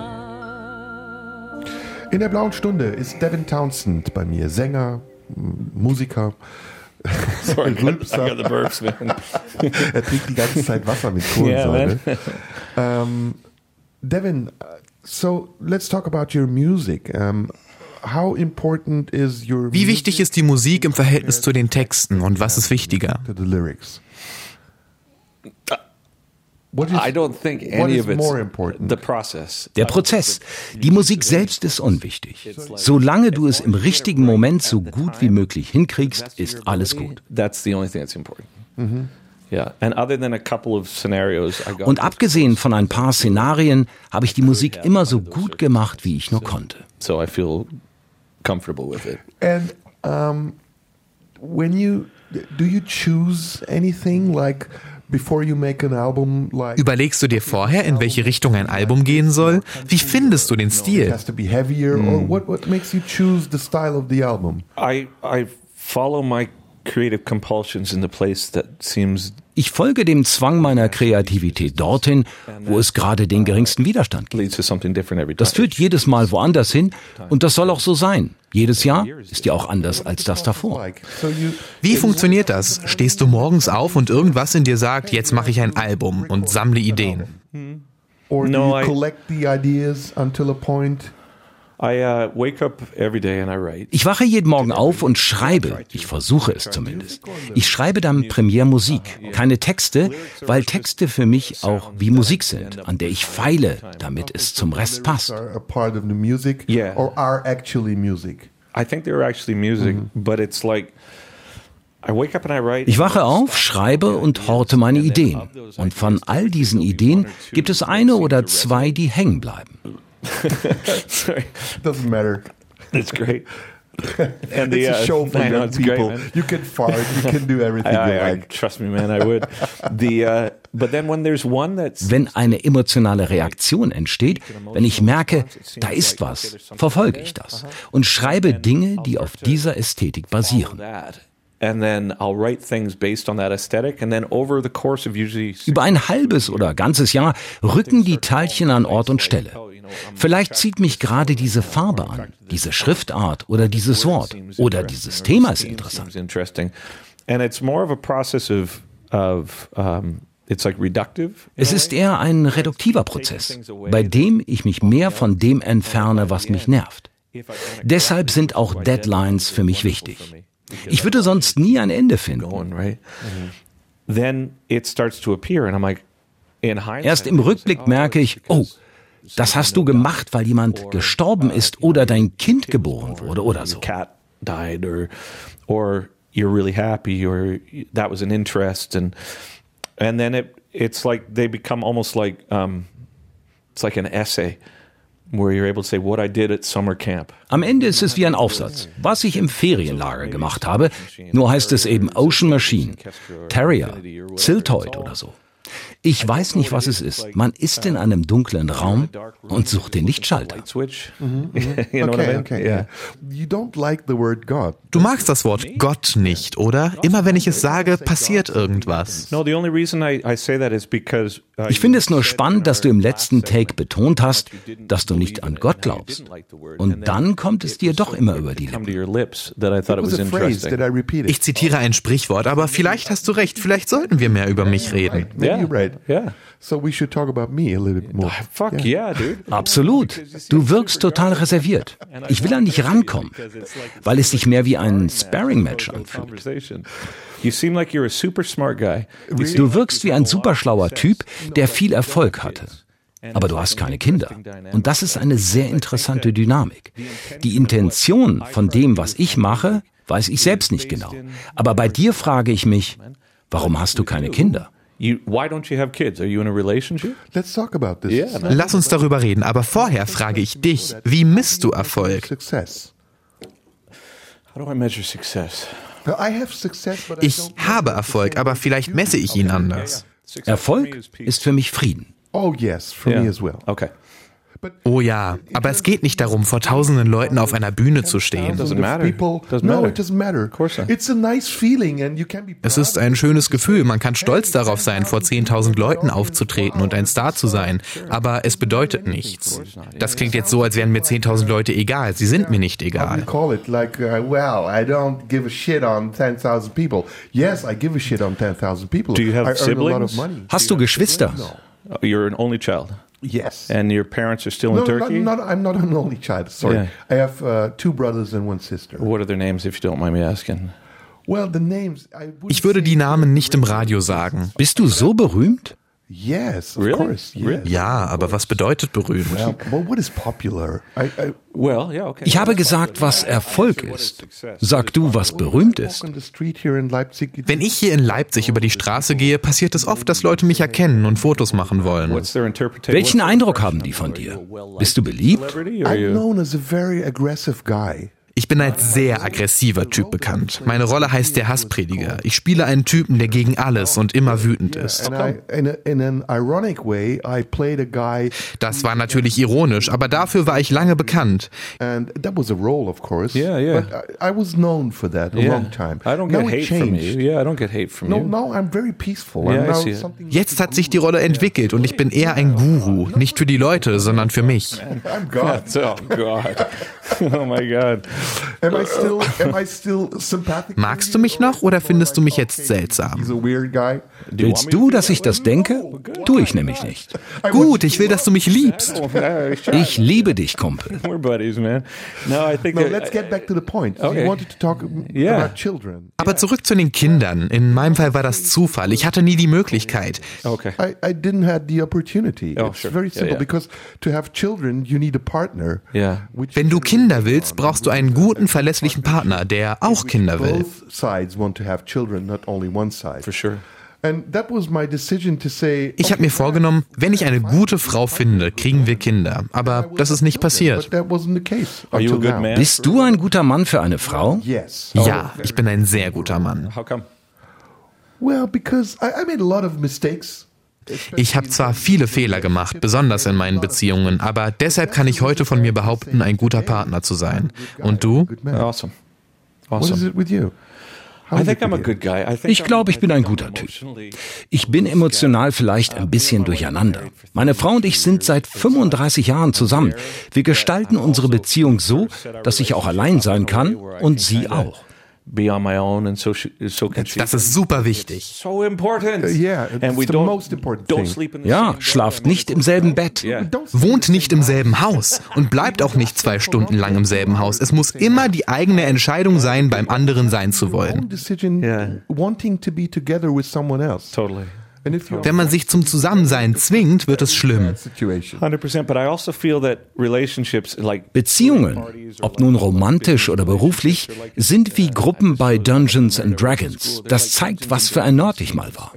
In der blauen Stunde ist Devin Townsend bei mir, Sänger, Musiker. Got, I Rülpser. got the burps, man. Er trinkt die ganze Zeit Wasser mit Kohlensäure. um, Devin, so let's talk about your music. Um, how important is your Wie wichtig ist die Musik im Verhältnis zu den Texten und was ist wichtiger? to the lyrics? Der Prozess. Die Musik selbst ist unwichtig. Solange du es im richtigen Moment so gut wie möglich hinkriegst, ist alles gut. That's the only thing that's important. Yeah, and other than a couple of scenarios, I got Und abgesehen von ein paar Szenarien habe ich die Musik immer so gut gemacht, wie ich nur konnte. so I feel comfortable with it. And um, when you do you choose anything like before you make an album like Überlegst du dir vorher, in welche Richtung ein Album gehen soll? Wie findest du den Stil? has to be heavier or what what makes you choose the style of the album? I I follow my creative compulsions in the place that seems Ich folge dem Zwang meiner Kreativität dorthin, wo es gerade den geringsten Widerstand gibt. leads to something different every time. Das führt jedes Mal woanders hin und das soll auch so sein. Jedes Jahr ist ja auch anders als das davor. Wie funktioniert das? Stehst du morgens auf und irgendwas in dir sagt, jetzt mache ich ein Album und sammle Ideen? or do No, you I- collect the ideas until a point? Ich wache jeden Morgen auf und schreibe. Ich versuche es zumindest. Ich schreibe dann primär Musik, keine Texte, weil Texte für mich auch wie Musik sind, an der ich feile, damit es zum Rest passt. I think they're actually music, but it's like write. Ich wache auf, schreibe und horte meine Ideen. Und von all diesen Ideen gibt es eine oder zwei, die hängen bleiben. Sorry, Doesn't matter. it's great. And It's the, a uh, show for I young it's great, people. man. you can fart, you can do everything I, you I, I, like. trust me, man, I would. The uh, but then when there's one that's Wenn eine emotionale Reaktion entsteht, wenn ich merke, da ist was, verfolge ich das und schreibe Dinge, die auf dieser Ästhetik basieren. that, and then I'll write things based on that aesthetic, and then over the course of usually six Über ein halbes oder ganzes Jahr rücken die Teilchen an Ort und Stelle. Vielleicht zieht mich gerade diese Farbe an, diese Schriftart oder dieses Wort oder dieses Thema ist interessant. Es ist eher ein reduktiver Prozess, bei dem ich mich mehr von dem entferne, was mich nervt. Deshalb sind auch Deadlines für mich wichtig. Ich würde sonst nie ein Ende finden. going right. Then it starts to appear, and I'm like, in hindsight, Erst im Rückblick merke ich, oh, das hast du gemacht, weil jemand gestorben ist oder dein Kind geboren wurde oder so. you're really happy, or that was an interest, and and then it it's like they become almost like um, it's like an essay. Am Ende ist es wie ein Aufsatz, was ich im Ferienlager gemacht habe, nur heißt es eben Ocean Machine, Terrier, Ziltoid oder so. Ich weiß nicht, was es ist. Man ist in einem dunklen Raum und sucht den Lichtschalter. What I Okay, okay. Du magst das Wort Gott nicht, oder? Immer wenn ich es sage, passiert irgendwas. No, the only reason I, I say that is because Ich finde es nur spannend, dass du im letzten Take betont hast, dass du nicht an Gott glaubst. Und dann kommt es dir doch immer über die Lippen. Ich zitiere ein Sprichwort, aber vielleicht hast du recht, vielleicht sollten wir mehr über mich reden. Maybe Yeah. you're right. Yeah. So we should talk about me a little bit more. Fuck yeah, dude. Absolut. Du wirkst total reserviert. Ich will an dich rankommen, weil es sich mehr wie ein Sparring-Match anfühlt. Conversation. You seem like you're a super smart guy. You seem Du wirkst wie ein superschlauer Typ, der viel Erfolg hatte. Aber du hast keine Kinder. Und das ist eine sehr interessante Dynamik. Die Intention von dem, was ich mache, weiß ich selbst nicht genau. Aber bei dir frage ich mich, warum hast du keine Kinder? You, why don't you have kids? Are you in a relationship? Let's talk about this. Yeah, man. Lass uns darüber reden, aber vorher frage ich dich, wie misst du Erfolg? How do I measure success? Now, I have success, but I Ich habe Erfolg, aber vielleicht messe ich ihn anders. Erfolg ist für mich Frieden. Oh yes, for me as well. Okay. Oh ja, aber es geht nicht darum, vor tausenden Leuten auf einer Bühne zu stehen. Es ist ein schönes Gefühl, man kann stolz darauf sein, vor 10.000 Leuten aufzutreten und ein Star zu sein, aber es bedeutet nichts. Das klingt jetzt so, als wären mir 10.000 Leute egal, sie sind mir nicht egal. uh, well, I don't give a shit on 10,000 people. Yes, I give a shit on 10,000 people. Do you have I earn a lot of siblings? money. Hast du Geschwister? Oh, You're an only child, Yes. and your parents are still no, in Turkey. Not, not, I'm not an only child. Sorry. Yeah. I have uh, two brothers and one sister. What are their names, if you don't mind me asking? Well, the names. Ich würde die Namen nicht im Radio sagen. Bist du so berühmt? Yes, of Really? course. Yes. Really? Ja, aber was bedeutet berühmt? Well, well, what is popular? I, I Well, yeah, okay. Ich habe gesagt, was Erfolg ist. Sag du, was berühmt ist. Wenn ich hier in Leipzig über die Straße gehe, passiert es oft, dass Leute mich erkennen und Fotos machen wollen. Welchen Eindruck haben die von dir? Bist du beliebt? I'm known as a very aggressive guy. Ich bin als sehr aggressiver Typ bekannt. Meine Rolle heißt der Hassprediger. Ich spiele einen Typen, der gegen alles und immer wütend ist. Das war natürlich ironisch, aber dafür war ich lange bekannt. and that was a role, of course. Yeah, yeah. But I, I was known for that a Yeah. long time. I don't now get it hate from changed. you. Yeah, I don't get hate from No, you. now I'm very peaceful. Yeah, I'm I now see it. something. Jetzt hat sich die Rolle entwickelt und ich bin eher ein Guru, nicht für die Leute, sondern für mich. I'm God. Oh God! oh my God! Am I still? Am I still sympathetic? Magst du mich noch oder findest du mich jetzt seltsam? He's a weird guy. Willst du, dass ich das denke? Tu ich nämlich nicht. Gut, ich will, dass du mich liebst. Ich liebe dich, Kumpel. We're buddies, man. No, I think No, that- let's get back to the point. Okay. You wanted to talk Yeah. about children. Aber zurück zu den Kindern. In meinem Fall war das Zufall. Ich hatte nie die Möglichkeit. Okay. I, I didn't have the opportunity. Oh, it's sure. very Yeah, simple yeah. because to have children, you need a partner. Yeah. which Wenn du Kinder willst, brauchst du einen guten, verlässlichen Partner, der auch Kinder will. both sides want to have children, not only one side. For sure. And that was my decision to say. Ich habe mir vorgenommen, wenn ich eine gute Frau finde, kriegen wir Kinder. Aber das ist nicht But passiert. that wasn't the case Are you a until good now. man? Bist du ein guter Mann für eine Frau? Ja, ich bin ein sehr guter Mann. How come? Well, because I, I made a lot of mistakes. Ich habe zwar viele Fehler gemacht, besonders in meinen Beziehungen, aber deshalb kann ich heute von mir behaupten, ein guter Partner zu sein. Und du? Good man. Awesome. What is Awesome. it with you? Ich I'm- glaube, ich bin I ein think guter I'm Typ. Ich bin emotional vielleicht ein bisschen durcheinander. Meine Frau und ich sind seit 35 Jahren zusammen. Wir gestalten unsere Beziehung so, dass ich auch allein sein kann und sie auch. Be on my own, and so she, so can she. Das ist super wichtig. so important. yeah, and we don't most important don't sleep in the Ja, same bed. schlaft nicht im selben Bett. Yeah. Wohnt nicht im selben Haus und bleibt auch nicht zwei Stunden lang im selben Haus. Es muss immer die eigene Entscheidung sein, beim anderen sein zu wollen. wanting to be together with someone else. Totally. Wenn man sich zum Zusammensein zwingt, wird es schlimm. situation. 100%. But I also Beziehungen, ob nun romantisch oder beruflich, sind wie Gruppen bei Dungeons and Dragons. Das zeigt, was für ein Nerd ich mal war.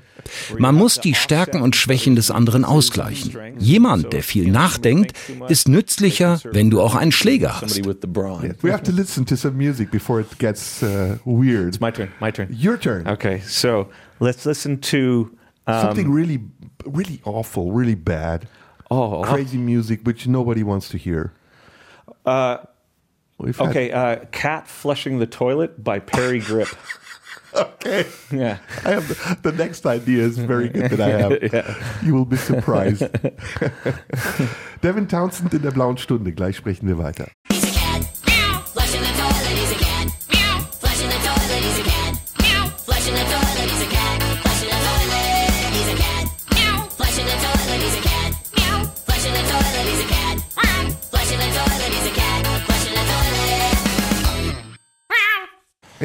Man muss die Stärken und Schwächen des anderen ausgleichen. Jemand, der viel nachdenkt, ist nützlicher, wenn du auch einen Schläger hast. We have to listen to some music before it gets uh, weird. It's my turn. My turn. Your turn. Okay, so let's listen to. Um, Something really, really awful, really bad. oh, Crazy music which nobody wants to hear. Uh, We've had- okay, uh, "Cat Flushing the Toilet" by Perry Grip. okay. yeah. I have the, the next idea is very good that I have. You will be surprised. Devin Townsend in der blauen Stunde. Gleich sprechen wir weiter.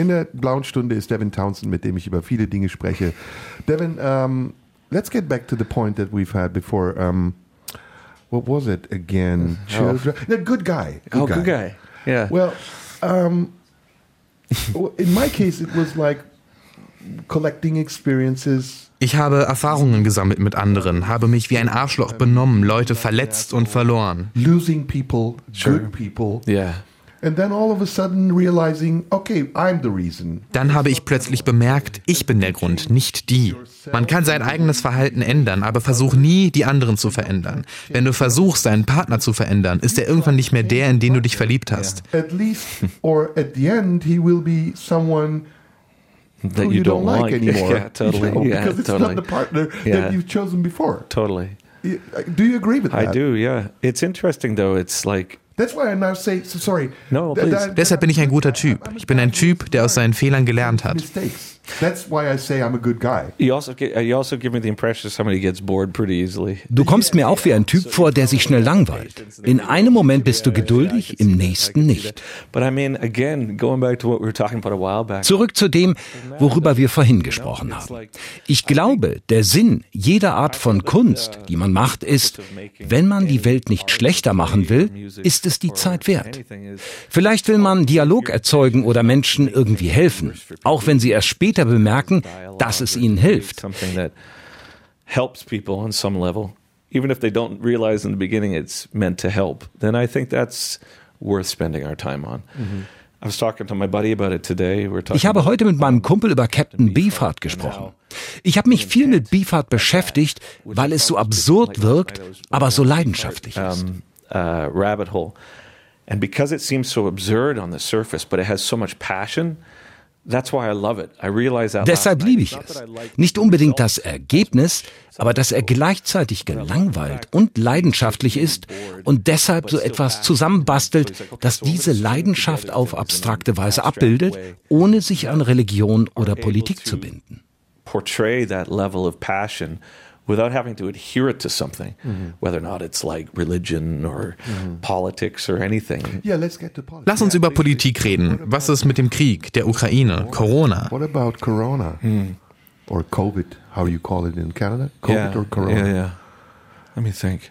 In der blauen Stunde ist Devin Townsend, mit dem ich über viele Dinge spreche. Devin, um, let's get back to the point that we've had before. Um, what was it again? Children. No, good guy. oh, good guy. Yeah. Well, um, well, in my case, it was like collecting experiences. Ich habe Erfahrungen gesammelt mit anderen, habe mich wie ein Arschloch benommen, Leute verletzt und verloren. losing people, good people, yeah. And then all of a sudden realizing, okay, I'm the reason. Dann habe ich plötzlich bemerkt, ich bin der Grund, nicht die. Man kann sein eigenes Verhalten ändern, aber versuch nie, die anderen zu verändern. Wenn du versuchst, deinen Partner zu verändern, ist er irgendwann nicht mehr der, in den du dich verliebt hast. At least, or at the end, he will be someone That you, you don't, like, like anymore. yeah, totally. You know, yeah, because it's totally. not the partner Yeah. that you've chosen before. totally. Y- Do you agree with I that? do. Yeah. It's interesting though. It's like Deshalb bin ich ein guter Typ. Ich bin ein Typ, der aus seinen Fehlern gelernt hat. That's why I say I'm a good guy. you also get, you also give me the impression somebody gets bored pretty easily. Du kommst mir auch wie ein Typ vor, der sich schnell langweilt. In einem Moment bist du geduldig, im nächsten nicht. But I mean, again, going back to what we were talking about a while back. Zurück zu dem, worüber wir vorhin gesprochen haben. Ich glaube, der Sinn jeder Art von Kunst, die man macht, ist, wenn man die Welt nicht schlechter machen will, ist es die Zeit wert. Vielleicht will man Dialog erzeugen oder Menschen irgendwie helfen, auch wenn sie erst später bemerken, dass es ihnen hilft. Something that helps people on some level, even if they don't realize in the beginning it's meant to help. Then I think that's worth spending our time on. I was talking to my buddy about it today. We're talking Ich habe heute mit meinem Kumpel über Captain Beefheart gesprochen. Ich habe mich viel mit Beefheart beschäftigt, weil es so absurd wirkt, aber so leidenschaftlich ist. uh, rabbit hole. And because it seems so absurd on the surface, but it has so much passion, Deshalb liebe ich es. Nicht unbedingt das Ergebnis, aber dass er gleichzeitig gelangweilt und leidenschaftlich ist und deshalb so etwas zusammenbastelt, das diese Leidenschaft auf abstrakte Weise abbildet, ohne sich an Religion oder Politik zu binden. portray that level of passion without having to adhere it to something, whether or not it's like religion or politics or anything. Yeah, let's get to politics. Lass uns über Politik reden. Was ist mit dem Krieg, der Ukraine, Corona? What about Corona? Or COVID, how you call it in Canada? COVID yeah, or Corona? yeah, yeah. Let me think.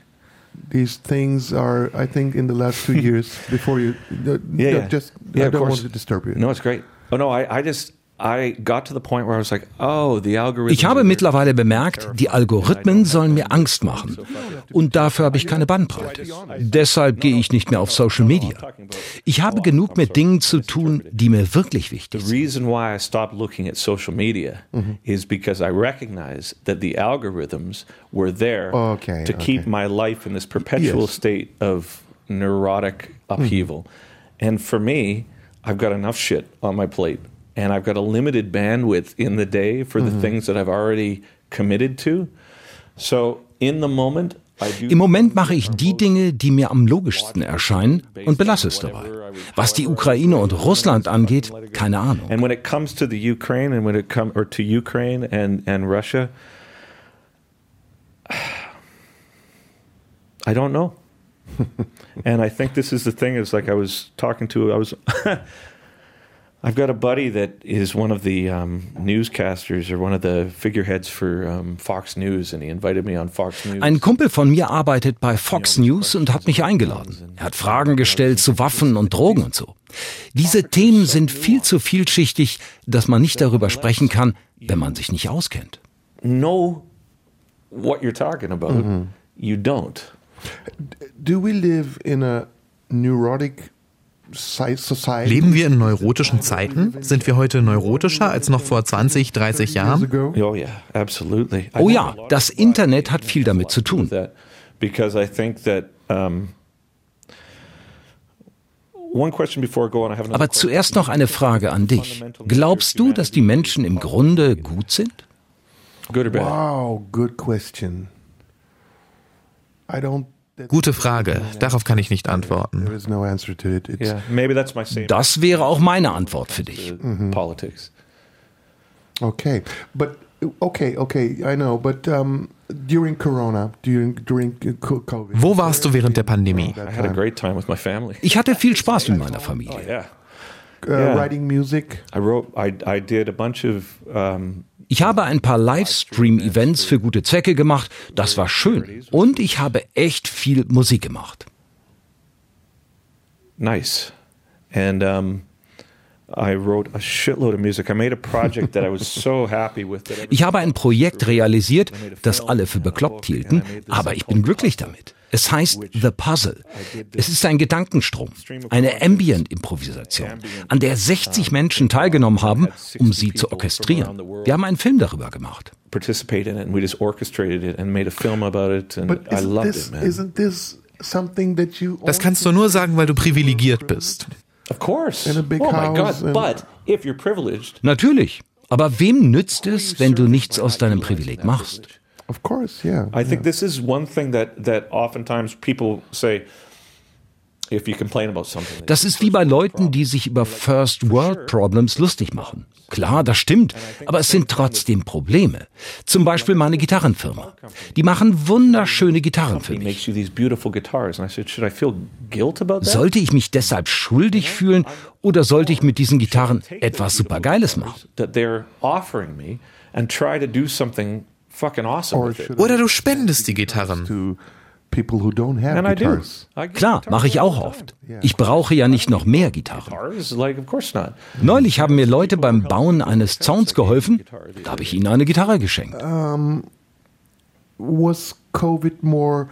These things are, I think, in the last two years, before you, uh, Yeah, no, yeah. just, Yeah, I don't course. want to disturb you. No, it's great. Oh no, I, I just I got to the point where I was like, oh. Ich habe mittlerweile bemerkt, die Algorithmen sollen mir Angst machen. Und dafür habe ich keine Bandbreite. Deshalb gehe ich nicht mehr auf Social Media. Ich habe genug mit Dingen zu tun, die mir wirklich wichtig The sind. there Okay, to keep okay. my life in this perpetual Yes. state of neurotic upheaval. And for me, I've got enough shit on my plate and I've got a limited bandwidth in the day for the mm-hmm. things that I've already committed to. So in the moment, I do Im Moment mache ich die Dinge, die mir am logischsten erscheinen und belasse es dabei. Was die Ukraine und Russland angeht, keine Ahnung. And when it comes to the Ukraine and when it come or to Ukraine and and Russia, I don't know. and I think this is the thing is like I was talking to I was I've got a buddy that is one of the um, newscasters or one of the figureheads for um, Fox News, and he invited me on Fox News. Ein Kumpel von mir arbeitet bei Fox News und hat mich eingeladen. Er hat Fragen gestellt zu Waffen und Drogen und so. Diese Themen sind viel zu vielschichtig, dass man nicht darüber sprechen kann, wenn man sich nicht auskennt. know what you're talking about, Mm-hmm. you don't. Do we live in a neurotic? Leben wir in neurotischen Zeiten? Sind wir heute neurotischer als noch vor 20, 30 years Jahren? Oh Oh ja, das Internet hat viel damit zu tun. that because I think that one question before I go on, I have another Aber zuerst noch eine Frage an dich. Glaubst du, dass die Menschen im Grunde gut sind? Wow, good question. I don't. Gute Frage. Darauf kann ich nicht antworten. Das wäre auch meine Antwort für dich. politics. Okay, but okay, okay, I know. But um, during Corona, during during co- COVID, Wo warst du während der Pandemie? I had a great time with my family. Ich hatte viel Spaß mit meiner Familie. Yeah, uh, Yeah. writing music. I wrote. I I did a bunch of. Um, Ich habe ein paar Livestream-Events für gute Zwecke gemacht. Das war schön. Und ich habe echt viel Musik gemacht. nice, and um, Ich habe ein Projekt realisiert, das alle für bekloppt hielten, aber ich bin glücklich damit. Es heißt The Puzzle. Es ist ein Gedankenstrom, eine Ambient-Improvisation, an der 60 Menschen teilgenommen haben, um sie zu orchestrieren. Wir haben einen Film darüber gemacht. participate in it, and we just orchestrated it and made a film about it, and But I isn't loved this it, man. isn't this something that you? Das kannst du nur sagen, weil du privilegiert bist. Of course. Oh my God! and- But if you're privileged, Natürlich. Aber wem nützt es, wenn du nichts aus deinem Privileg machst? Of course, yeah. I think this is one thing that that oftentimes people say. If you complain about something, Das ist wie bei Leuten, die sich über First World Problems lustig machen. Klar, das stimmt, aber es sind trotzdem Probleme. Zum Beispiel meine Gitarrenfirma. Die machen wunderschöne Gitarren für mich. makes you these beautiful guitars, and I said, should I feel guilt about that? Sollte ich mich deshalb schuldig fühlen oder sollte ich mit diesen Gitarren etwas Supergeiles machen? that they're offering me and try to do something fucking awesome Or with it. should Oder du spendest die Gitarren. to people who don't have And I do. guitars. I get Klar, mache ich auch oft. Ich brauche ja nicht noch mehr Gitarren. Neulich haben mir Leute beim Bauen eines Zauns geholfen. Da habe ich ihnen eine Gitarre geschenkt. Was COVID more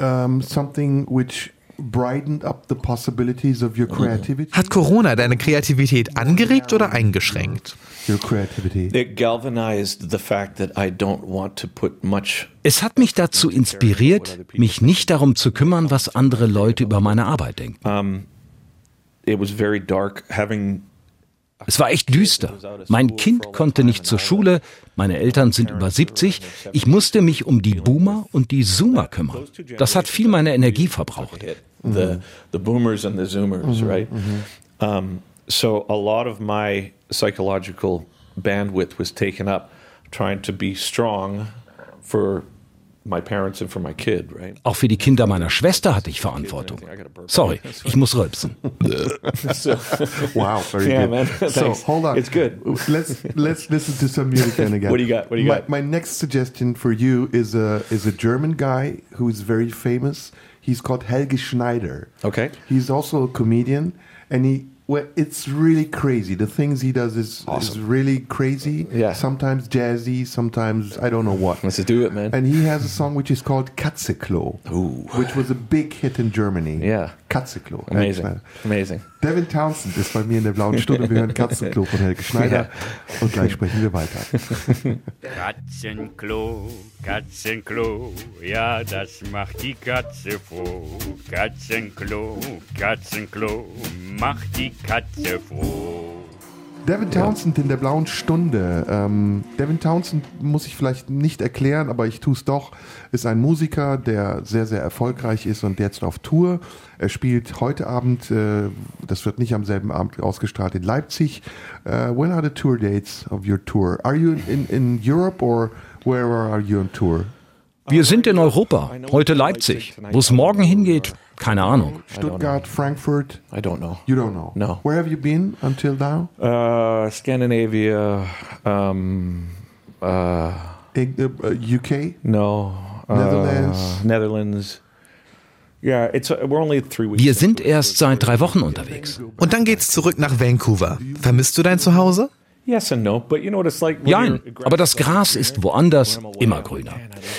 um, something which brightened up the possibilities of your creativity? Hat Corona deine Kreativität angeregt oder eingeschränkt? Your creativity. It galvanized the fact that I don't want to put much. Es hat mich dazu inspiriert, mich nicht darum zu kümmern, was andere Leute über meine Arbeit denken. It was very dark having. Es war echt düster. Mein Kind konnte nicht zur Schule, meine Eltern sind über 70. Ich musste mich um die Boomer und die Zoomer kümmern. Das hat viel meiner Energie verbraucht. the the boomers and the zoomers, right? Um, so a lot of my psychological bandwidth was taken up trying to be strong for Auch für die Kinder meiner Schwester hatte ich Verantwortung. Sorry, ich muss rülpsen. So, Wow, very Yeah, good. man. So Thanks. hold on. It's good. Let's let's listen to some music then again. What do you got? What do you my, got? My next suggestion for you is a is a German guy who is very famous. He's called Helge Schneider. Okay. He's also a comedian, and he well, it's really crazy. The things he does is is really crazy. Yeah. Sometimes jazzy, sometimes I don't know what. Let's do it, man. And he has a song which is called Katzeklo, Ooh. which was a big hit in Germany. Yeah. Katzeklo. Amazing. Amazing. Devin Townsend ist bei mir in der blauen Stunde. Wir hören Katzenklo von Helge Schneider. Und gleich sprechen wir weiter. Katzenklo, Katzenklo, ja, das macht die Katze froh. Katzenklo, Katzenklo, macht die Katze froh. Devin Townsend in der blauen Stunde. Ähm, Devin Townsend muss ich vielleicht nicht erklären, aber ich tue es doch. Ist ein Musiker, der sehr, sehr erfolgreich ist und jetzt auf Tour. Er spielt heute Abend, äh, das wird nicht am selben Abend ausgestrahlt, in Leipzig. Uh, when are the tour dates of your tour? Are you in, in Europe or where are you on tour? Wir sind in Europa, heute Leipzig. Wo es morgen hingeht, keine Ahnung. Stuttgart, Frankfurt? I don't know. You don't know? No. Where have you been until now? Uh, Scandinavia, um, uh, In, uh, UK? no, uh, Netherlands. Netherlands. Yeah, it's uh, we're only three weeks. Wir sind erst seit drei Wochen unterwegs. Und dann geht's zurück nach Vancouver. Vermisst du dein Zuhause? Yes and no, but you know what it's like. when Ja, aber das Gras ist woanders immer grüner.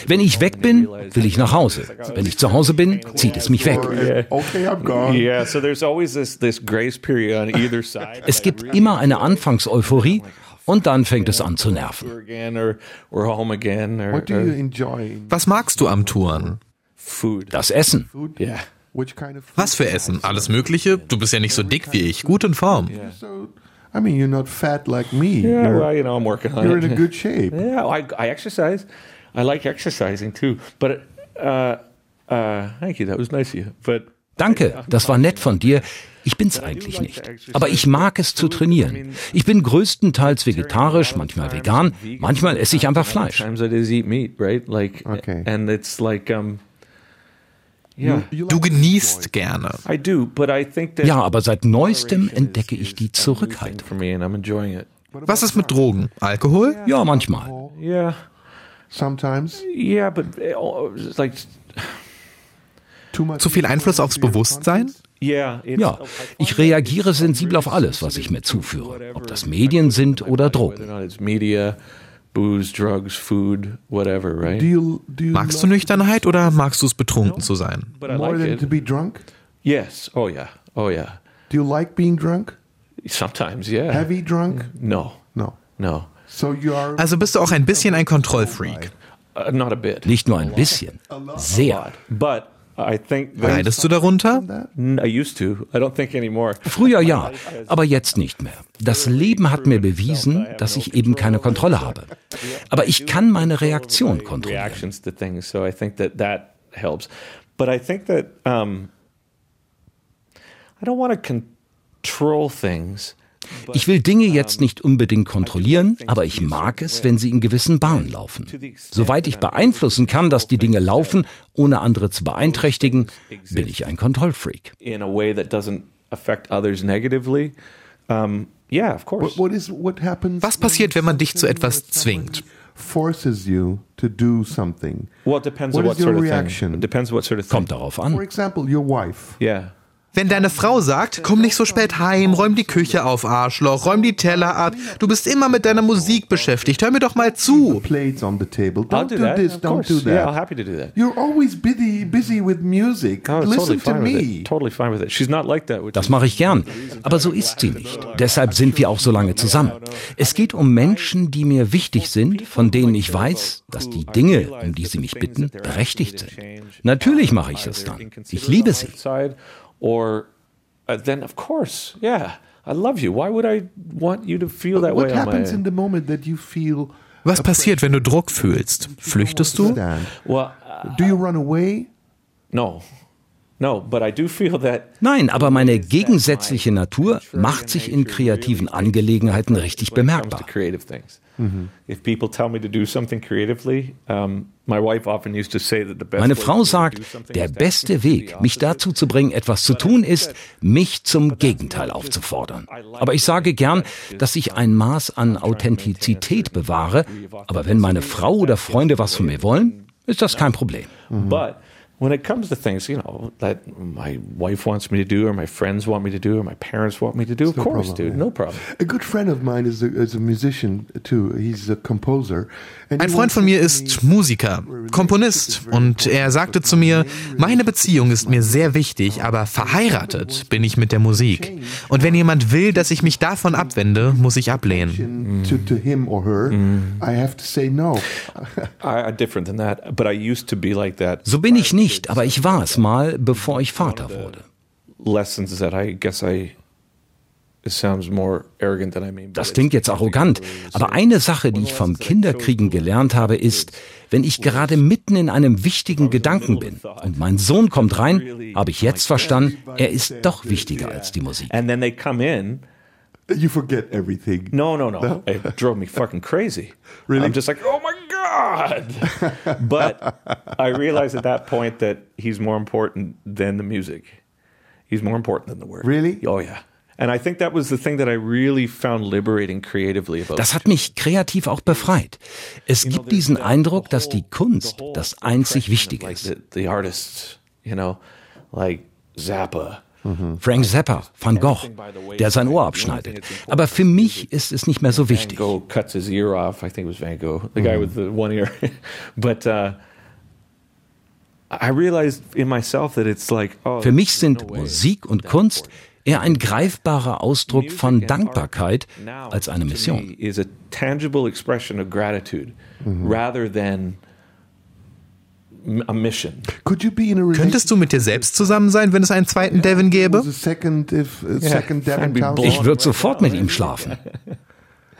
Wenn ich weg bin, will ich nach Hause. Wenn ich zu Hause bin, zieht es mich weg. Okay, I'm gone. Yeah, so there's always this this grace period on either side. Es gibt immer eine Anfangseuphorie und dann fängt es an zu nerven. Enjoy? Was magst du am Touren? food. Das Essen. Was für Essen? Alles Mögliche? Du bist ja nicht so dick wie ich. Gut in Form. I mean, you're not fat like me. Yeah, you're, well, you know, I'm working on you're it. in a good shape. Yeah, I, I exercise. I like exercising too. But uh, uh, thank you. That was nice of you. But Danke, das war nett von dir. Ich bin's eigentlich nicht. Aber ich mag es zu trainieren. Ich bin größtenteils vegetarisch, manchmal vegan, manchmal esse ich einfach Fleisch. Okay. Du genießt gerne. Ja, aber seit neuestem entdecke ich die Zurückhaltung. Was ist mit Drogen? Alkohol? Ja, manchmal. Yeah, Sometimes yeah, but it's like, too much. Zu viel Einfluss aufs Bewusstsein? Ja, ich reagiere sensibel auf alles, was ich mir zuführe. Ob das Medien sind oder Drogen. Booze, drugs, food, whatever, right? Do you do you Magst du Nüchternheit oder magst du es betrunken zu sein? but I more like than to be drunk? Yes. Oh yeah. Oh yeah. Do you like being drunk? Sometimes, yeah. Heavy drunk? No, No. no, So you are. Also bist du auch ein bisschen ein Kontrollfreak. uh, not a bit. Nicht nur ein bisschen, sehr. But Leidest du darunter? N- I used to. I don't think anymore. Früher ja, aber jetzt nicht mehr. Das Leben hat mir bewiesen, dass ich eben keine Kontrolle habe. Aber ich kann meine Reaktion kontrollieren. But I think that um, I don't want to control things. Ich will Dinge jetzt nicht unbedingt kontrollieren, aber ich mag es, wenn sie in gewissen Bahnen laufen. Soweit ich beeinflussen kann, dass die Dinge laufen, ohne andere zu beeinträchtigen, bin ich ein Kontrollfreak. in a way that doesn't affect others negatively. Um, yeah, of course. What, what is what happens? Was passiert, wenn man dich zu etwas zwingt? Forces you to do something. well, it depends What on is what sort your of reaction? thing. It depends what sort of thing. Kommt darauf For an. example, your wife. Yeah. Wenn deine Frau sagt, komm nicht so spät heim, räum die Küche auf, Arschloch, räum die Teller ab, du bist immer mit deiner Musik beschäftigt, hör mir doch mal zu. Plates on the table. I'll Don't do this. of Don't course. do that. Yeah, I'm happy to do that. You're always busy busy with music. Oh, Listen totally to fine with me. it. Totally fine with it. She's not like that. Das mache ich gern. Aber so ist sie nicht. Deshalb sind wir auch so lange zusammen. Es geht um Menschen, die mir wichtig sind, von denen ich weiß, dass die Dinge, um die sie mich bitten, berechtigt sind. Natürlich mache ich das dann. Ich liebe sie. Or uh, then of course, yeah, I love you. Why would I want you to feel that What way on happens my? in the moment that you feel Was passiert, wenn du Druck fühlst? Flüchtest du? well, uh, Do you run away? no, no, but I do feel that Nein, aber meine gegensätzliche Natur macht sich in kreativen Angelegenheiten richtig bemerkbar. Creative things. If people tell me to do something creatively, my wife often used to say that the best Meine Frau sagt, der beste Weg, mich dazu zu bringen, etwas zu tun, ist, mich zum Gegenteil aufzufordern. Aber ich sage gern, dass ich ein Maß an Authentizität bewahre, aber wenn meine Frau oder Freunde was von mir wollen, ist das kein Problem. But when it comes to things, you know, that my wife wants me to do, or my friends want me to do, or my parents want me to do, of no course, problem, dude, yeah. no problem. A good friend of mine is a, is a musician too. He's a composer. And Ein Freund von mir ist Musiker, Komponist und er sagte zu mir, meine Beziehung ist mir sehr wichtig, aber verheiratet bin ich mit der Musik. Und wenn jemand will, dass ich mich davon abwende, muss ich ablehnen. To, to him or her, I have to say no. I, I'm different than that, but I used to be like that. So bin ich nicht, aber ich war es mal, bevor ich Vater wurde. Lessons that I guess I. It sounds more arrogant than I mean. but Das klingt jetzt arrogant, aber eine Sache, die ich vom Kinderkriegen gelernt habe, ist, wenn ich gerade mitten in einem wichtigen Gedanken bin und mein Sohn kommt rein, habe ich jetzt verstanden, er ist doch wichtiger als die Musik. And then they come in. You forget everything. No, no, no. It drove me fucking crazy. Really? I'm just like, oh my god. but I realized at that point that he's more important than the music. He's more important than the word. Really? Oh yeah. And I think that was the thing that I really found liberating creatively about. Das hat mich kreativ auch befreit. Es gibt diesen Eindruck, dass die Kunst das einzig Wichtige ist. the artists, you know, like Zappa Frank Zappa, Van Gogh, der sein Ohr abschneidet. Aber für mich ist es nicht mehr so Van wichtig. Gogh cuts his ear off. I think it was Van Gogh, the guy with the one ear. but uh, I realized in myself that it's like, oh, Für mich sind Musik und Kunst eher ein greifbarer Ausdruck von Dankbarkeit als eine Mission. me, Is a tangible expression of gratitude rather than m- a mission. Could you be in a relationship? Könntest du mit dir selbst zusammen sein, wenn es einen zweiten Devin gäbe? Second if Yeah, second blown Ich würde sofort mit ihm schlafen.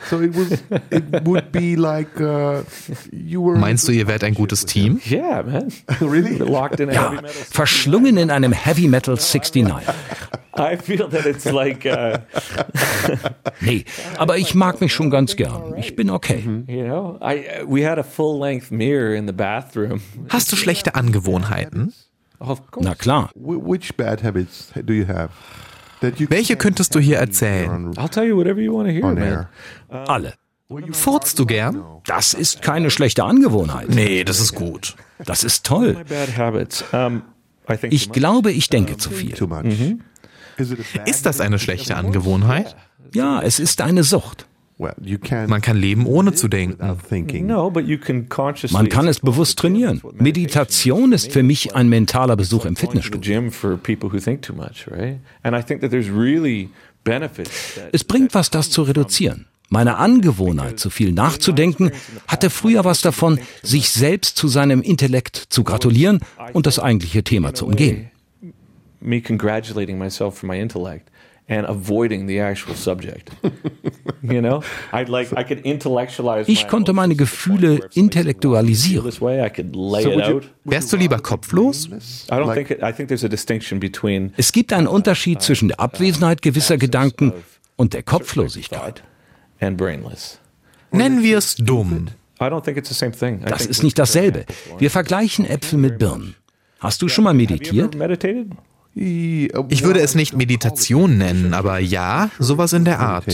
So it was. It would be like uh, you were. Meinst du, ihr wärt ein gutes Team? Yeah, man. Really? Locked in a Ja, heavy metal. verschlungen in einem Heavy Metal 69. I feel that it's like, uh, Nee, aber ich mag mich schon ganz gern. Ich bin okay. you know, I uh, we had a full length mirror in the bathroom. Hast du schlechte Angewohnheiten? Na klar. Wh- Which bad habits do you have? Welche könntest du hier erzählen? hear, air. Alle. Furzt du gern? Das ist keine schlechte Angewohnheit. Nee, das ist gut. Das ist toll. Ich glaube, ich denke zu viel. Bad Ist das eine schlechte Angewohnheit? Ja, es ist eine Sucht. Well, you can't. Man kann leben, ohne zu denken. Man kann es bewusst trainieren. Meditation ist für mich ein mentaler Besuch im Fitnessstudio. Es bringt was, das zu reduzieren. Meine Angewohnheit, zu viel nachzudenken, hatte früher was davon, sich selbst zu seinem Intellekt zu gratulieren und das eigentliche Thema zu umgehen. me congratulating myself for my intellect and avoiding the actual subject. you know, I'd like I could intellectualize. Ich konnte meine Gefühle where if somebody said, "Well, intellektualisieren. This way, I could lay So you- out. Wärst du lieber kopflos? I don't Like- think. It, I think there's a distinction between Es gibt einen Unterschied zwischen der Abwesenheit gewisser Gedanken und der Kopflosigkeit. and brainless. Nennen wir es dumm. I don't think it's the same thing. I Das ist nicht dasselbe. Wir vergleichen Äpfel mit Birnen. Hast du schon mal meditiert? Ich würde es nicht Meditation nennen, aber ja, sowas in der Art.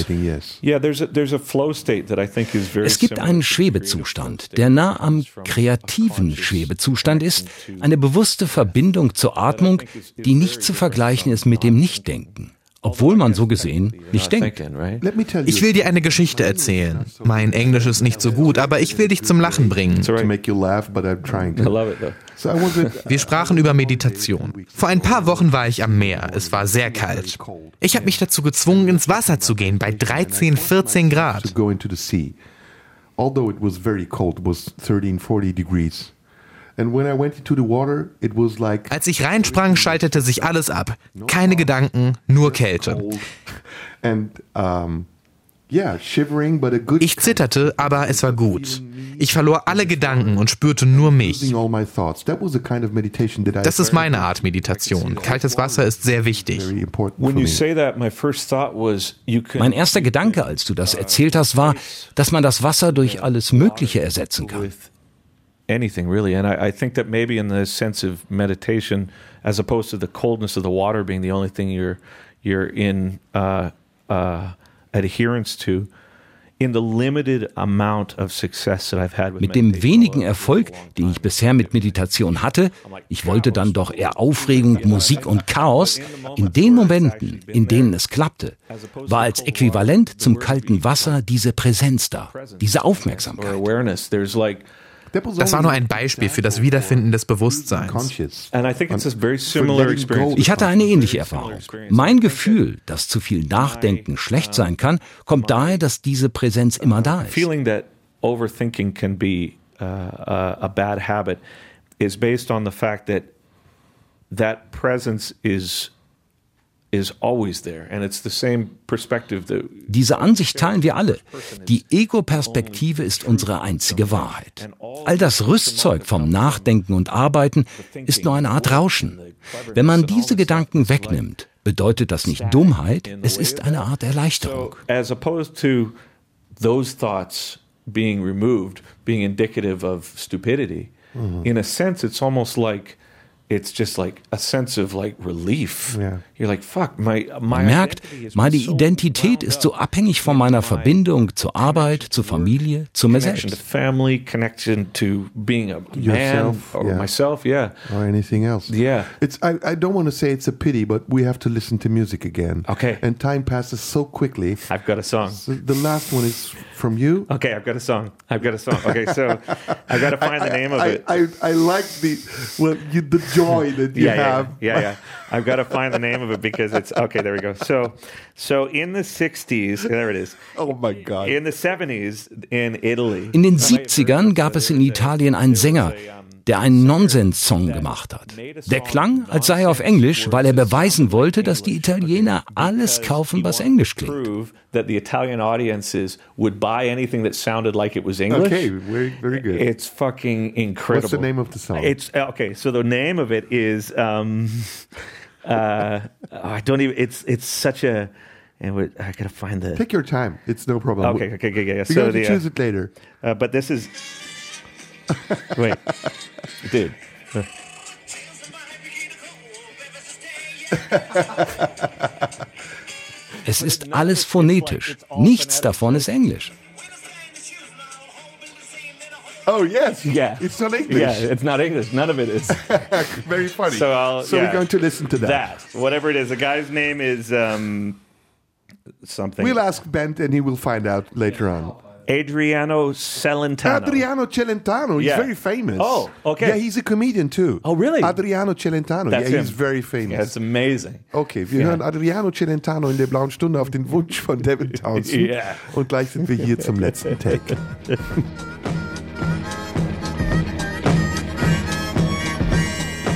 Es gibt einen Schwebezustand, der nah am kreativen Schwebezustand ist, eine bewusste Verbindung zur Atmung, die nicht zu vergleichen ist mit dem Nichtdenken, obwohl man so gesehen nicht denkt. Ich will dir eine Geschichte erzählen. Mein Englisch ist nicht so gut, aber ich will dich zum Lachen bringen. Wir sprachen über Meditation. Vor ein paar Wochen war ich am Meer. Es war sehr kalt. Ich habe mich dazu gezwungen, ins Wasser zu gehen bei 13, 14 to Grad. go into the sea. Although it was very cold, it was 13, 40 degrees. Als ich reinsprang, schaltete sich alles ab. Keine Gedanken, nur Kälte. Ich zitterte, aber es war gut. Ich verlor alle Gedanken und spürte nur mich. Das ist meine Art Meditation. Kaltes Wasser ist sehr wichtig. very important When for you me. say that, my first thought was you can. Mein erster Gedanke, als du das erzählt hast, war, dass man das Wasser durch alles Mögliche ersetzen kann. Anything really. And I, I think that maybe in the sense of meditation as opposed to the coldness of the water being the only thing you're you're in uh, uh, adherence to in the limited amount of success that I've had with Mit dem wenigen Erfolg, den ich bisher mit Meditation hatte, ich wollte dann doch eher Aufregung, Musik und Chaos, in den Momenten, in denen es klappte, war als Äquivalent zum kalten Wasser diese Präsenz da, diese Aufmerksamkeit. Das war nur ein Beispiel für das Wiederfinden des Bewusstseins. Ich hatte eine ähnliche Erfahrung. Mein Gefühl, dass zu viel Nachdenken schlecht sein kann, kommt daher, dass diese Präsenz immer da ist. feeling that overthinking can be uh, a, a bad habit is based on the fact that that presence is Diese Ansicht teilen wir alle. Die Ego-Perspektive ist unsere einzige Wahrheit. All das Rüstzeug vom Nachdenken und Arbeiten ist nur eine Art Rauschen. Wenn man diese Gedanken wegnimmt, bedeutet das nicht Dummheit, es ist eine Art Erleichterung. so as opposed to those thoughts being removed being indicative of stupidity in a sense it's almost like it's just like a sense of like relief. Yeah. You're like, fuck, my my Man merkt, identity is meine so Identität ist so abhängig von meiner Verbindung zur Arbeit, zur Familie, zu mir selbst. family, connection to being a man Yourself, or yeah. myself. Yeah. or anything else. Yeah. It's I, I don't want to say it's a pity, but we have to listen to music again. Okay. And time passes so quickly. I've got a song. So the last one is from you. Okay, I've got a song. I've got a song. Okay, so I've got to find the name of I, it. I, I like the well you, the joy that you yeah, yeah, have. yeah, yeah. I've got to find the name of it because it's okay. There we go. So, so in the '60s, there it is. Oh my God. In the '70s in Italy. In den 70ern gab es in Italien einen Sänger, der einen Nonsens-Song gemacht hat. Der klang, als sei er auf Englisch, weil er beweisen wollte, dass die Italiener alles kaufen, was Englisch klingt. That the Italian audiences would buy anything that sounded like it was English. Okay, very very good. It's fucking incredible. What's the name of the song? It's uh, okay. So the name of it is. Um, uh, I don't even. It's it's such a. And we- I gotta find the. Take your time. It's no problem. Okay, okay, okay, yeah. We're So going to the, uh, choose it later. uh, but this is. Wait, dude. Es ist alles phonetisch. Nichts davon ist Englisch. Oh yes. Yeah, It's not English. Yeah, it's not English. None of it is. Very funny. So I'll. So yeah. we're going to listen to that. that whatever it is. The guy's name is um, something. We'll ask Bent and he will find out later on. Adriano Celentano. Adriano Celentano, he's Yeah. very famous. Oh, okay. Yeah, he's a comedian too. Oh, really? Adriano Celentano, That's yeah, he's very famous. Yeah, it's amazing. Okay, wir hören Adriano Celentano in der blauen Stunde auf den Wunsch von Devin Townsend. Ja. Und gleich sind wir hier zum letzten Take.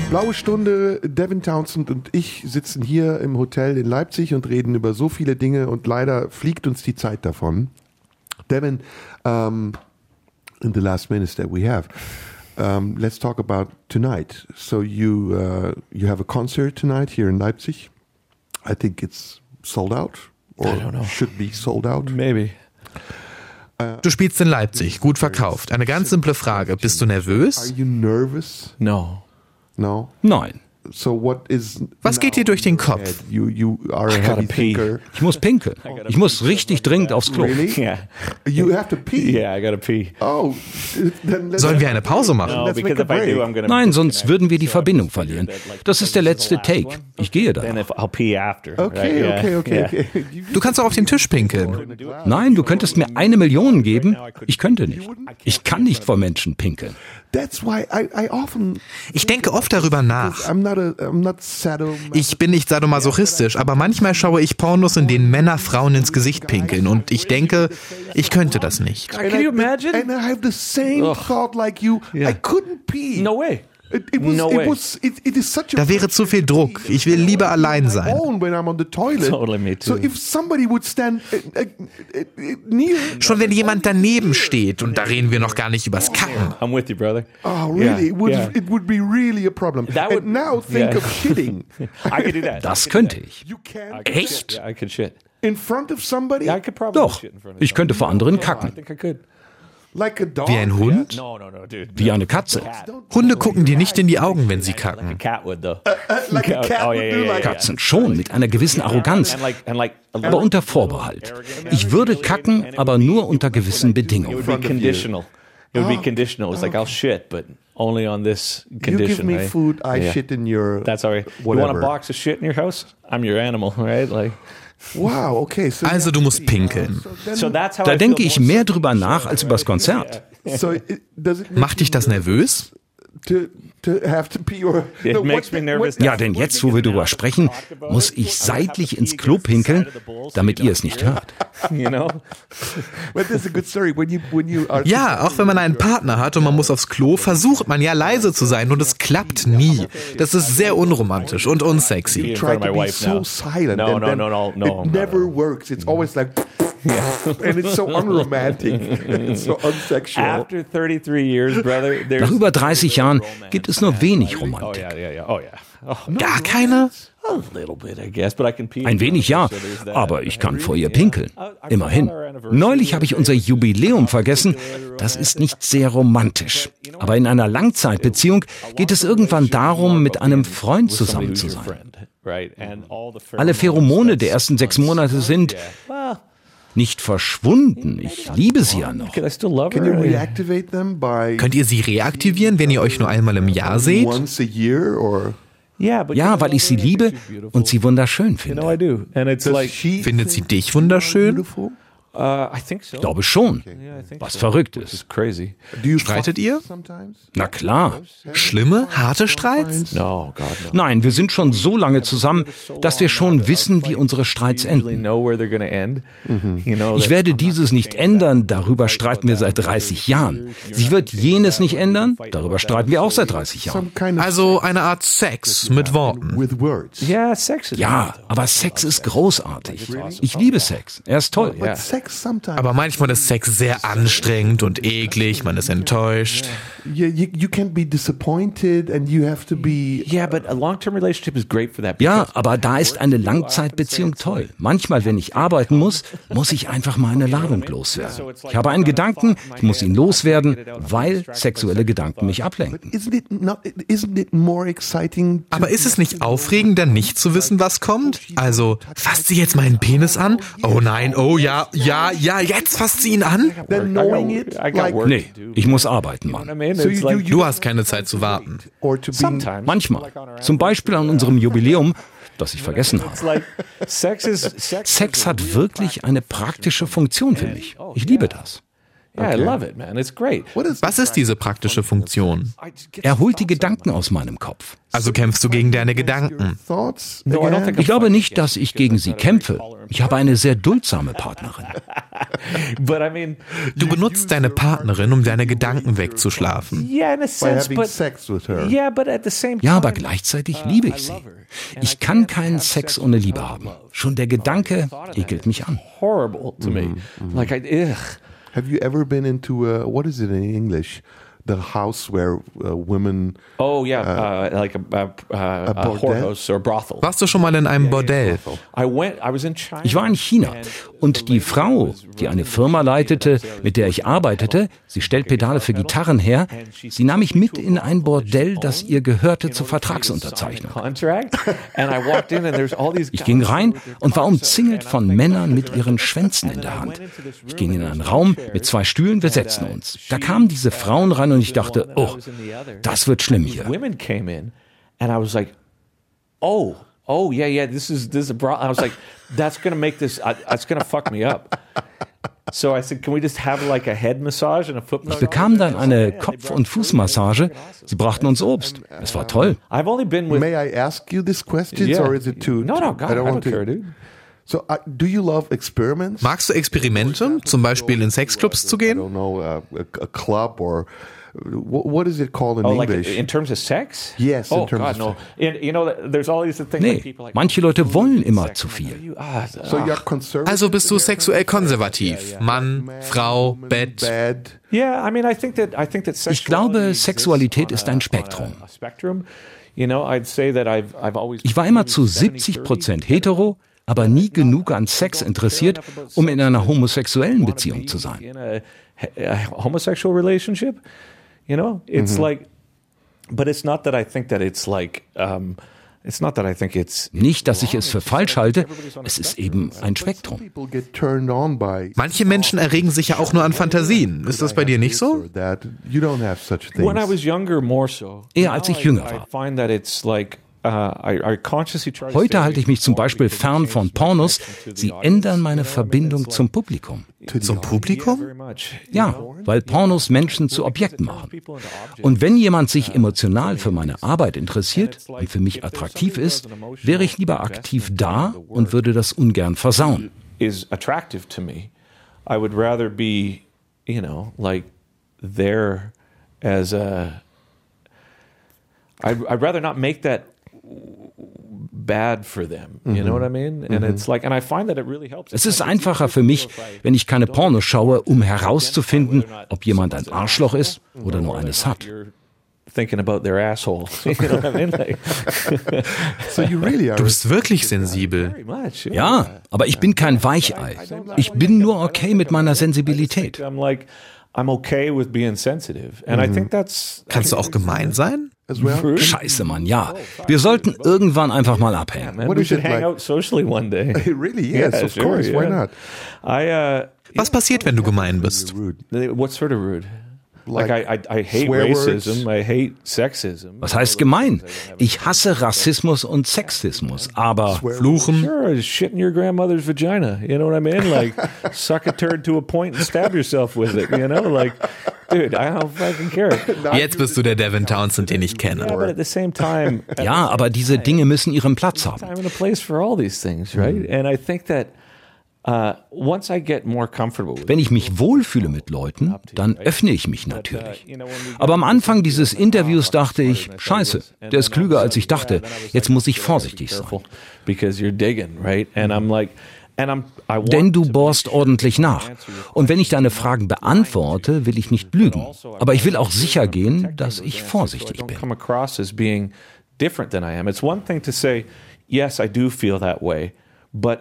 Blaue Stunde, Devin Townsend und ich sitzen hier im Hotel in Leipzig und reden über so viele Dinge und leider fliegt uns die Zeit davon. Devin, um, in the last minutes that we have, um, let's talk about tonight. So you uh, you have a concert tonight here in Leipzig. I think it's sold out, or I don't know. should be sold out. Maybe. Du spielst in Leipzig, gut verkauft. Eine ganz simple Frage. Bist du Are nervös? you nervous? No. No. Nein. So what is Was geht dir durch den Kopf? You you. Ich muss pinkeln. Ich muss richtig dringend aufs Klo. Really? Yeah. You have to pee. Yeah, I gotta pee. Oh, then let's Sollen wir eine Pause machen? No, do. Nein, sonst würden wir die Verbindung verlieren. Das ist der letzte Take. Ich gehe da. if I'll pee after. Okay, okay, okay, Du kannst auch auf den Tisch pinkeln. Nein, du könntest mir eine Million geben. Ich könnte nicht. Ich kann nicht vor Menschen pinkeln. That's why I, I often Ich denke oft darüber nach. I'm not a I'm not sado. Ich bin nicht sadomasochistisch, aber manchmal schaue ich Pornos, in denen Männer Frauen ins Gesicht pinkeln und ich denke, ich könnte das nicht. Can you imagine? And I have the same Ugh. thought like you. Yeah. I couldn't pee. No way. It, it was. No it was. It, it. Da wäre zu viel Druck. Ich will lieber allein sein. Totally. So stand uh, uh, uh, uh, near. Schon wenn jemand daneben steht und da reden wir noch gar nicht übers Kacken. I'm with you, brother. Oh really? Yeah, it would. yeah. It would be really a problem. That would- and now think yeah. of shitting. I could do that. Das könnte ich. You can Echt? Yeah, I could shit. in front of somebody Yeah, I could probably Doch, shit in front of ich könnte vor anderen I kacken. think I could. Like a dog. Wie ein Hund? No, no, no, dude. Wie eine Katze. Hunde gucken dir nicht in die Augen, wenn sie kacken. cat would, though. like a cat oh, would yeah, do yeah, like yeah, Katzen schon, mit einer gewissen Arroganz. Aber unter Vorbehalt. Ich würde kacken, aber nur unter gewissen it Bedingungen. would be conditional. It would be conditional. It's like I'll shit, but only on this You condition. give me right? food, I Yeah. shit in your. That's all right. You Whatever. want a box of shit in your house? I'm your animal, right? Like, Wow. Okay. So Also du musst pinkeln. so Da denke ich mehr drüber nach als übers Konzert. Macht dich das nervös? To to have to pee or It No, makes what- me nervous. Ja, denn jetzt, wo wir drüber sprechen, muss ich seitlich ins Klo pinkeln, damit ihr es nicht hört. Ja, auch wenn man einen Partner hat und man muss aufs Klo, versucht man ja leise zu sein und es klappt nie. Das ist sehr unromantisch und unsexy. No, no, no, no, it never works. It's always like and it's so unromantic. It's so unsexual. After 33 years, brother, there's Nach über 30 Jahren gibt es nur wenig Romantik. Gar keine? Ein wenig ja, aber ich kann vor ihr pinkeln. Immerhin. Neulich habe ich unser Jubiläum vergessen. Das ist nicht sehr romantisch. Aber in einer Langzeitbeziehung geht es irgendwann darum, mit einem Freund zusammen zu sein. Alle Pheromone der ersten sechs Monate sind nicht verschwunden. Ich liebe sie ja noch. Könnt ihr sie reaktivieren, wenn ihr euch nur einmal im Jahr seht? Ja, weil ich sie liebe und sie wunderschön finde. Findet sie dich wunderschön? Uh, I think so. Ich glaube schon. Yeah, I think Was so. verrückt ist. crazy. Do you Streitet ihr? sometimes? Na klar. Schlimme, harte Streits? No, God, no. Nein, wir sind schon so lange zusammen, dass wir schon wissen, wie unsere Streits enden. know, Ich werde dieses nicht ändern, darüber streiten wir seit 30 Jahren. Sie wird jenes nicht ändern, darüber streiten wir auch seit 30 Jahren. Also eine Art Sex mit Worten. Ja, aber Sex ist großartig. Ich liebe Sex. Er ist toll. Yeah. Sex sometimes. Aber manchmal ist Sex sehr anstrengend und eklig, man ist enttäuscht. you, you, you can be disappointed and you have to be Yeah, but a long-term relationship is great for that. Ja, aber da ist eine Langzeitbeziehung toll. Manchmal, wenn ich arbeiten muss, muss ich einfach mal eine Ladung loswerden. Ich habe einen Gedanken, ich muss ihn loswerden, weil sexuelle Gedanken mich ablenken. Aber ist es nicht aufregender, nicht zu wissen, was kommt? Also, fasst sie jetzt meinen Penis an? Oh nein, oh ja, ja, ja, jetzt fasst sie ihn an? Nee, ich muss arbeiten, Mann. Du hast keine Zeit zu warten. Manchmal. Zum Beispiel an unserem Jubiläum, das ich vergessen habe. sex hat wirklich eine praktische Funktion für mich. Ich liebe das. Is Was ist diese praktische Funktion? Er holt die Gedanken aus meinem Kopf. Also kämpfst du gegen deine Gedanken. Ich glaube nicht, dass ich gegen sie kämpfe. Ich habe eine sehr duldsame Partnerin. But I mean, Du benutzt deine Partnerin, um deine Gedanken wegzuschlafen. Ja, aber gleichzeitig liebe ich sie. Ich kann keinen Sex ohne Liebe haben. Schon der Gedanke ekelt mich an. horrible to me. Like I, ugh. have you ever been into a, what is it in english the house where uh, women Oh yeah, uh, like a, a, a, a, whorehouse or brothel. Warst du schon mal in einem Bordell? I went. I was in China. Ich war in China und die Frau, die eine Firma leitete, mit der ich arbeitete, sie stellt Pedale für Gitarren her, sie nahm mich mit in ein Bordell, das ihr gehörte zur Vertragsunterzeichnung. Contract, and I walked in and there's all these. Ich ging rein und war umzingelt von Männern mit ihren Schwänzen in der Hand. Ich ging in einen Raum mit zwei Stühlen, wir setzten uns. Da kamen diese Frauen rein und ich dachte, oh, das wird schlimm hier. Women came in, and I was like, oh, oh yeah, yeah. This is this is a bra. I was like, that's gonna make this. I, it's gonna fuck me up. So I said, can we just have like a head massage and a foot Ich massage? bekam dann eine Kopf- und Fußmassage. Sie brachten uns Obst. Es war toll. I've only been with. may i ask you this question Yeah. or is it too No, no, God, i I don't don't want to care, dude. so uh, do you love experiments Magst du Experimente? Zum Beispiel in Sexclubs zu i gehen? don't know uh, a, a club or what, is it called in Oh, like english in terms of sex? Yes, in Oh terms God, of no. And, you know, there's all these things like Nee, people like. manche Leute wollen immer zu viel. You, so you're conservative Also bist du sexuell konservativ. Mann, Frau, Bett. bad Yeah, I mean, I think that I think that Ich glaube, Sexualität ist ein Spektrum. on a- a spectrum. You know, I'd say that I've I've always. Ich war immer zu 70 Prozent hetero, aber nie genug an Sex interessiert, um in einer homosexuellen Beziehung zu sein. You know, it's like, but it's not that I think that it's like, um, it's not that I think it's. Nicht, dass ich es für falsch halte, es ist eben ein Spektrum. Manche Menschen erregen sich ja auch nur an Fantasien. Ist das bei dir nicht so? Eher als ich jünger war. Uh, Heute halte ich mich zum Beispiel fern von Pornos. Sie ändern meine Verbindung zum Publikum. Zum Publikum? Ja, weil Pornos Menschen zu Objekten machen. Und wenn jemand sich emotional für meine Arbeit interessiert und für mich attraktiv ist, wäre ich lieber aktiv da und würde das ungern versauen. is attractive to me. I would rather be, you know, like there as a. I'd, I'd rather not make that bad for them. You know what I mean? And it's like, and I find that it really helps. Es ist einfacher für mich, wenn ich keine Pornos schaue, um herauszufinden, ob jemand ein Arschloch ist oder nur eines hat. You're thinking about their asshole. You know what I mean? Like, So you really are. Du bist wirklich sensibel. Ja, aber ich bin kein Weichei. Ich bin nur okay mit meiner Sensibilität. I'm like, I'm okay with being sensitive, and I think that's Kannst du auch gemein sein? Well. Scheiße, Mann, ja. Wir sollten irgendwann einfach mal abhängen. Uh, Was passiert, wenn du gemein bist? Rude. what sort of rude? Like, Like I, I, I hate swear words? racism. I hate sexism. Was heißt gemein? Ich hasse Rassismus und Sexismus, aber Fluchen? Sure, shit in your grandmother's vagina. You know what I mean? Like, suck a turd to a point and stab yourself with it. You know, like, dude, I don't fucking care. Jetzt bist du der Devin Townsend, den ich kenne. Yeah, but at the same time, ja, aber diese Dinge müssen ihren Platz haben. Wenn ich mich wohlfühle mit Leuten, dann öffne ich mich natürlich. Aber am Anfang dieses Interviews dachte ich, scheiße, der ist klüger als ich dachte. Jetzt muss ich vorsichtig sein. careful because you're digging, right? And I'm like, and I'm, I want Denn du bohrst ordentlich nach. Und wenn ich deine Fragen beantworte, will ich nicht lügen. Aber ich will auch sicher gehen, dass ich vorsichtig bin. different than I am. It's one thing to say, yes, I do feel that way, but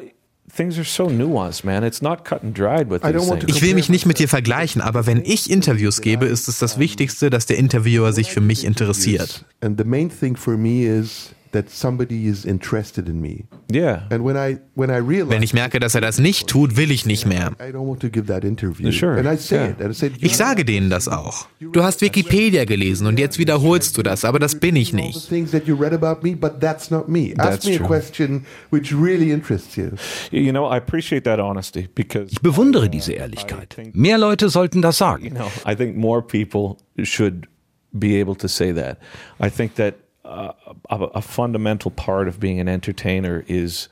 things are so nuanced, man. It's not cut and dried with I these don't want to things. Ich will mich nicht mit dir vergleichen, aber wenn ich Interviews gebe, ist es das Wichtigste, dass der Interviewer sich für mich interessiert. And the main thing for me is that somebody is interested in me. Yeah. And when I when I realize Wenn ich merke, dass er das nicht tut, will ich nicht mehr. I don't want to give that interview. Sure. And I say Yeah. it. And I said, Ich sage denen das auch. Du hast Wikipedia gelesen und jetzt wiederholst du das, aber das bin ich nicht. things that you read about me, but that's not me. Ask me a question which really interests you. You know, I appreciate that honesty because Ich bewundere diese Ehrlichkeit. Mehr Leute sollten das you sagen. know, I think more people should be able to say that. I think that uh, a, a fundamental part of being an entertainer is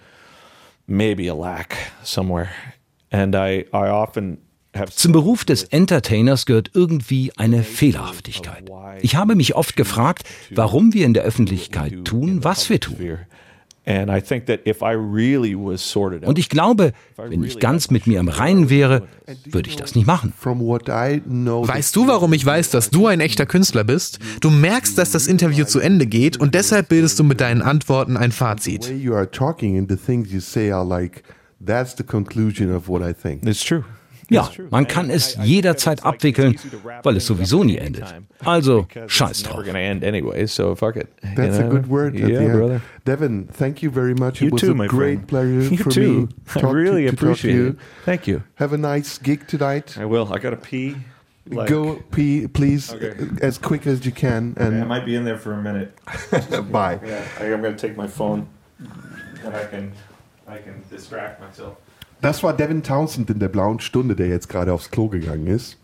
maybe a lack somewhere, and I I often have Zum Beruf des Entertainers gehört irgendwie eine Fehlerhaftigkeit. Ich habe mich oft gefragt, warum wir in der Öffentlichkeit tun, was wir tun. Sphere. And I think that if I really was sorted out, Und ich glaube, wenn ich ganz mit mir im Reinen wäre, würde ich das nicht machen. Weißt du, warum ich weiß, dass du ein echter Künstler bist? Du merkst, dass das Interview zu Ende geht und deshalb bildest du mit deinen Antworten ein Fazit. that's the conclusion of what I think. it's true. Ja, man kann es jederzeit abwickeln, weil es sowieso nie endet. Also, scheiß drauf. That's a good word. at the end. Devin, thank you very much. You it was too, a my great friend. pleasure You for too. me. I really appreciate you. it. Thank you. Have a nice gig tonight. I will. I got to pee. Like, Go pee, please, Okay. uh, as quick as you can, I and might be in there for a minute. bye. Yeah, I, I'm going to take my phone, and I can, I can distract myself. Das war Devin Townsend in der blauen Stunde, der jetzt gerade aufs Klo gegangen ist.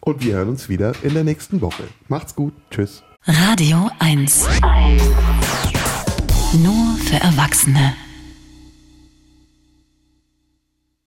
Und wir hören uns wieder in der nächsten Woche. Macht's gut. Tschüss. Radio 1. Nur für Erwachsene.